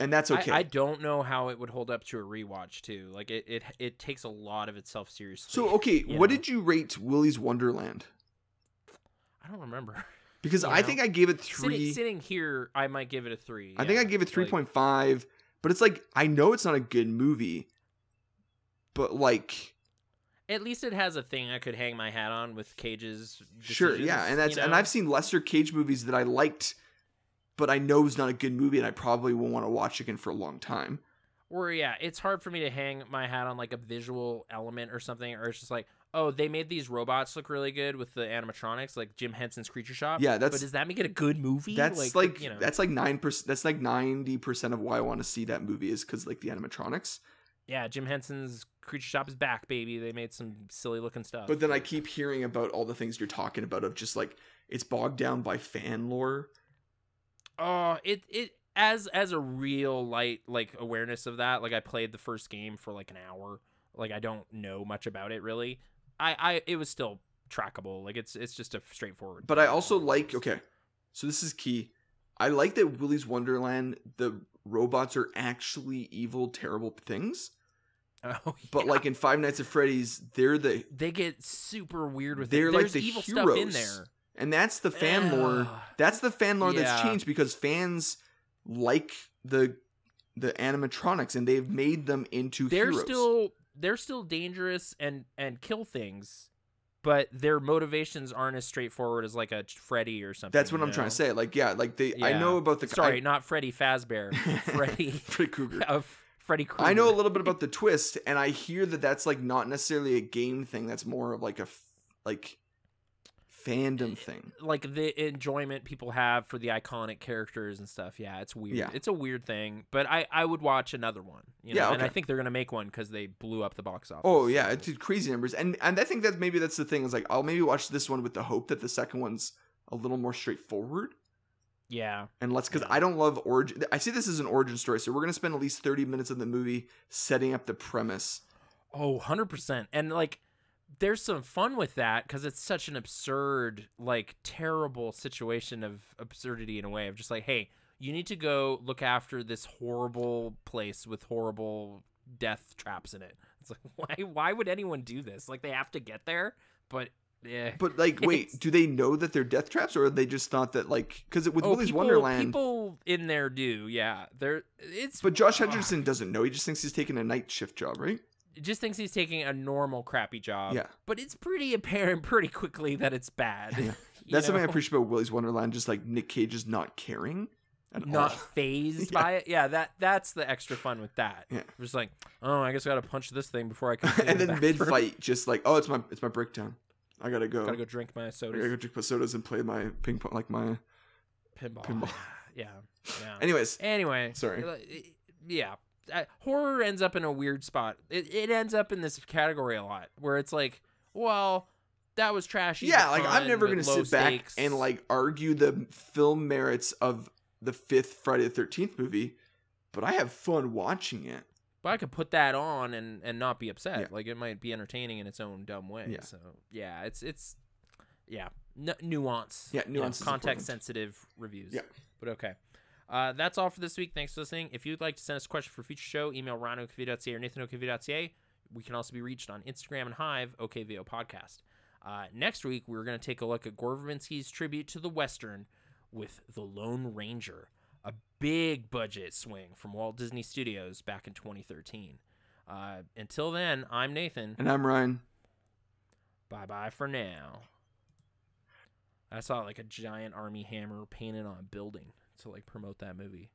And that's okay. I, I don't know how it would hold up to a rewatch too. Like it, it, it takes a lot of itself seriously. so okay, what know? did you rate Willy's Wonderland? I don't remember. because You I know? think I gave it three. sitting here, I might give it a three. I think I gave it three Like, point five, but it's like I know it's not a good movie, but like At least it has a thing I could hang my hat on with Cage's. sure, yeah, and that's you and? I've seen lesser Cage movies that I liked, but I know it's not a good movie, and I probably won't want to watch again for a long time. Or yeah, it's hard for me to hang my hat on like a visual element or something, or it's just like, oh, they made these robots look really good with the animatronics, like Jim Henson's Creature Shop. Yeah, that's but does that make it a good movie? that's like, you know, that's like nine percent. That's like ninety percent of why I want to see that movie is because like the animatronics. yeah, Jim Henson's Creature Shop is back, baby. They made some silly looking stuff. But then I keep hearing about all the things you're talking about of just like it's bogged down by fan lore. oh, it it as as a real light like awareness of that. Like I played the first game for like an hour. Like I don't know much about it really. I I it was still trackable. Like it's it's just a straightforward. But I also like okay, so this is key. I like that Willy's Wonderland the robots are actually evil, terrible things. Oh, But like in Five Nights at Freddy's, they're the they get super weird with They're it. like There's the evil stuff in heroes. there. and that's the fan lore. That's the fan lore that's changed because fans like the the animatronics and they've made them into They're heroes. still they're still dangerous and and kill things, but their motivations aren't as straightforward as like a Freddy or something. That's what I'm trying to say. Like yeah, like they I know about the Sorry, I, not Freddy Fazbear. Freddy Freddy Krueger. of Freddy Krueger. I know a little bit about the twist, and I hear that that's like not necessarily a game thing. That's more of like a like fandom thing. like the enjoyment people have for the iconic characters and stuff. Yeah, it's weird. Yeah. It's a weird thing, but I I would watch another one. You know? Yeah, and I think they're gonna make one because they blew up the box office. Oh yeah, so- it did crazy numbers, and and I think that maybe that's the thing is like I'll maybe watch this one with the hope that the second one's a little more straightforward. yeah. And let's because Yeah. I don't love origin. I see this as an origin story, so we're gonna spend at least thirty minutes of the movie setting up the premise. Oh, 100%. And like there's some fun with that cuz it's such an absurd, like terrible situation of absurdity in a way of just like, hey, you need to go look after this horrible place with horrible death traps in it. It's like why why would anyone do this? Like they have to get there, but yeah. But like, wait, do they know that they're death traps, or they just thought that like because with oh, Willy's people, Wonderland? people in there do, yeah. They're it's but Josh Hutcherson doesn't know. He just thinks he's taking a night shift job, right? Just thinks he's taking a normal crappy job. Yeah. But it's pretty apparent pretty quickly that it's bad. Yeah. That's something I appreciate about Willy's Wonderland. Just like Nick Cage is not caring not phased Yeah. by it. Yeah, that that's the extra fun with that. Yeah. Just like, oh, I guess I gotta punch this thing before I can. and then mid fight, just like, oh, it's my it's my breakdown. I gotta go. gotta go drink my I gotta go drink my sodas and play my ping pong, like my. pinball. pinball. Yeah, yeah. Anyways, Anyway, Sorry. uh, Yeah, Uh, horror ends up in a weird spot. It it ends up in this category a lot where it's like, well, that was trashy. yeah, like I'm never gonna sit back and like argue the film merits of the fifth Friday the Thirteenth movie, but I have fun watching it. But I could put that on and and not be upset. Yeah. Like it might be entertaining in its own dumb way. Yeah. So yeah, it's it's yeah N- nuance. Yeah, you know, nuance is important. context sensitive reviews. Yeah. But okay. Uh, that's all for this week. Thanks for listening. If you'd like to send us a question for a future show, email ryan@okvideo.ca or nathan@okvideo.ca. We can also be reached on Instagram and Hive, okvideo Podcast. Uh, next week, we're going to take a look at Gore Verbinski's tribute to the Western with The Lone Ranger, a big budget swing from Walt Disney Studios back in 2013. Uh, until then, I'm Nathan. And I'm Ryan. Bye bye for now. I saw like a giant Armie Hammer painted on a building to like promote that movie.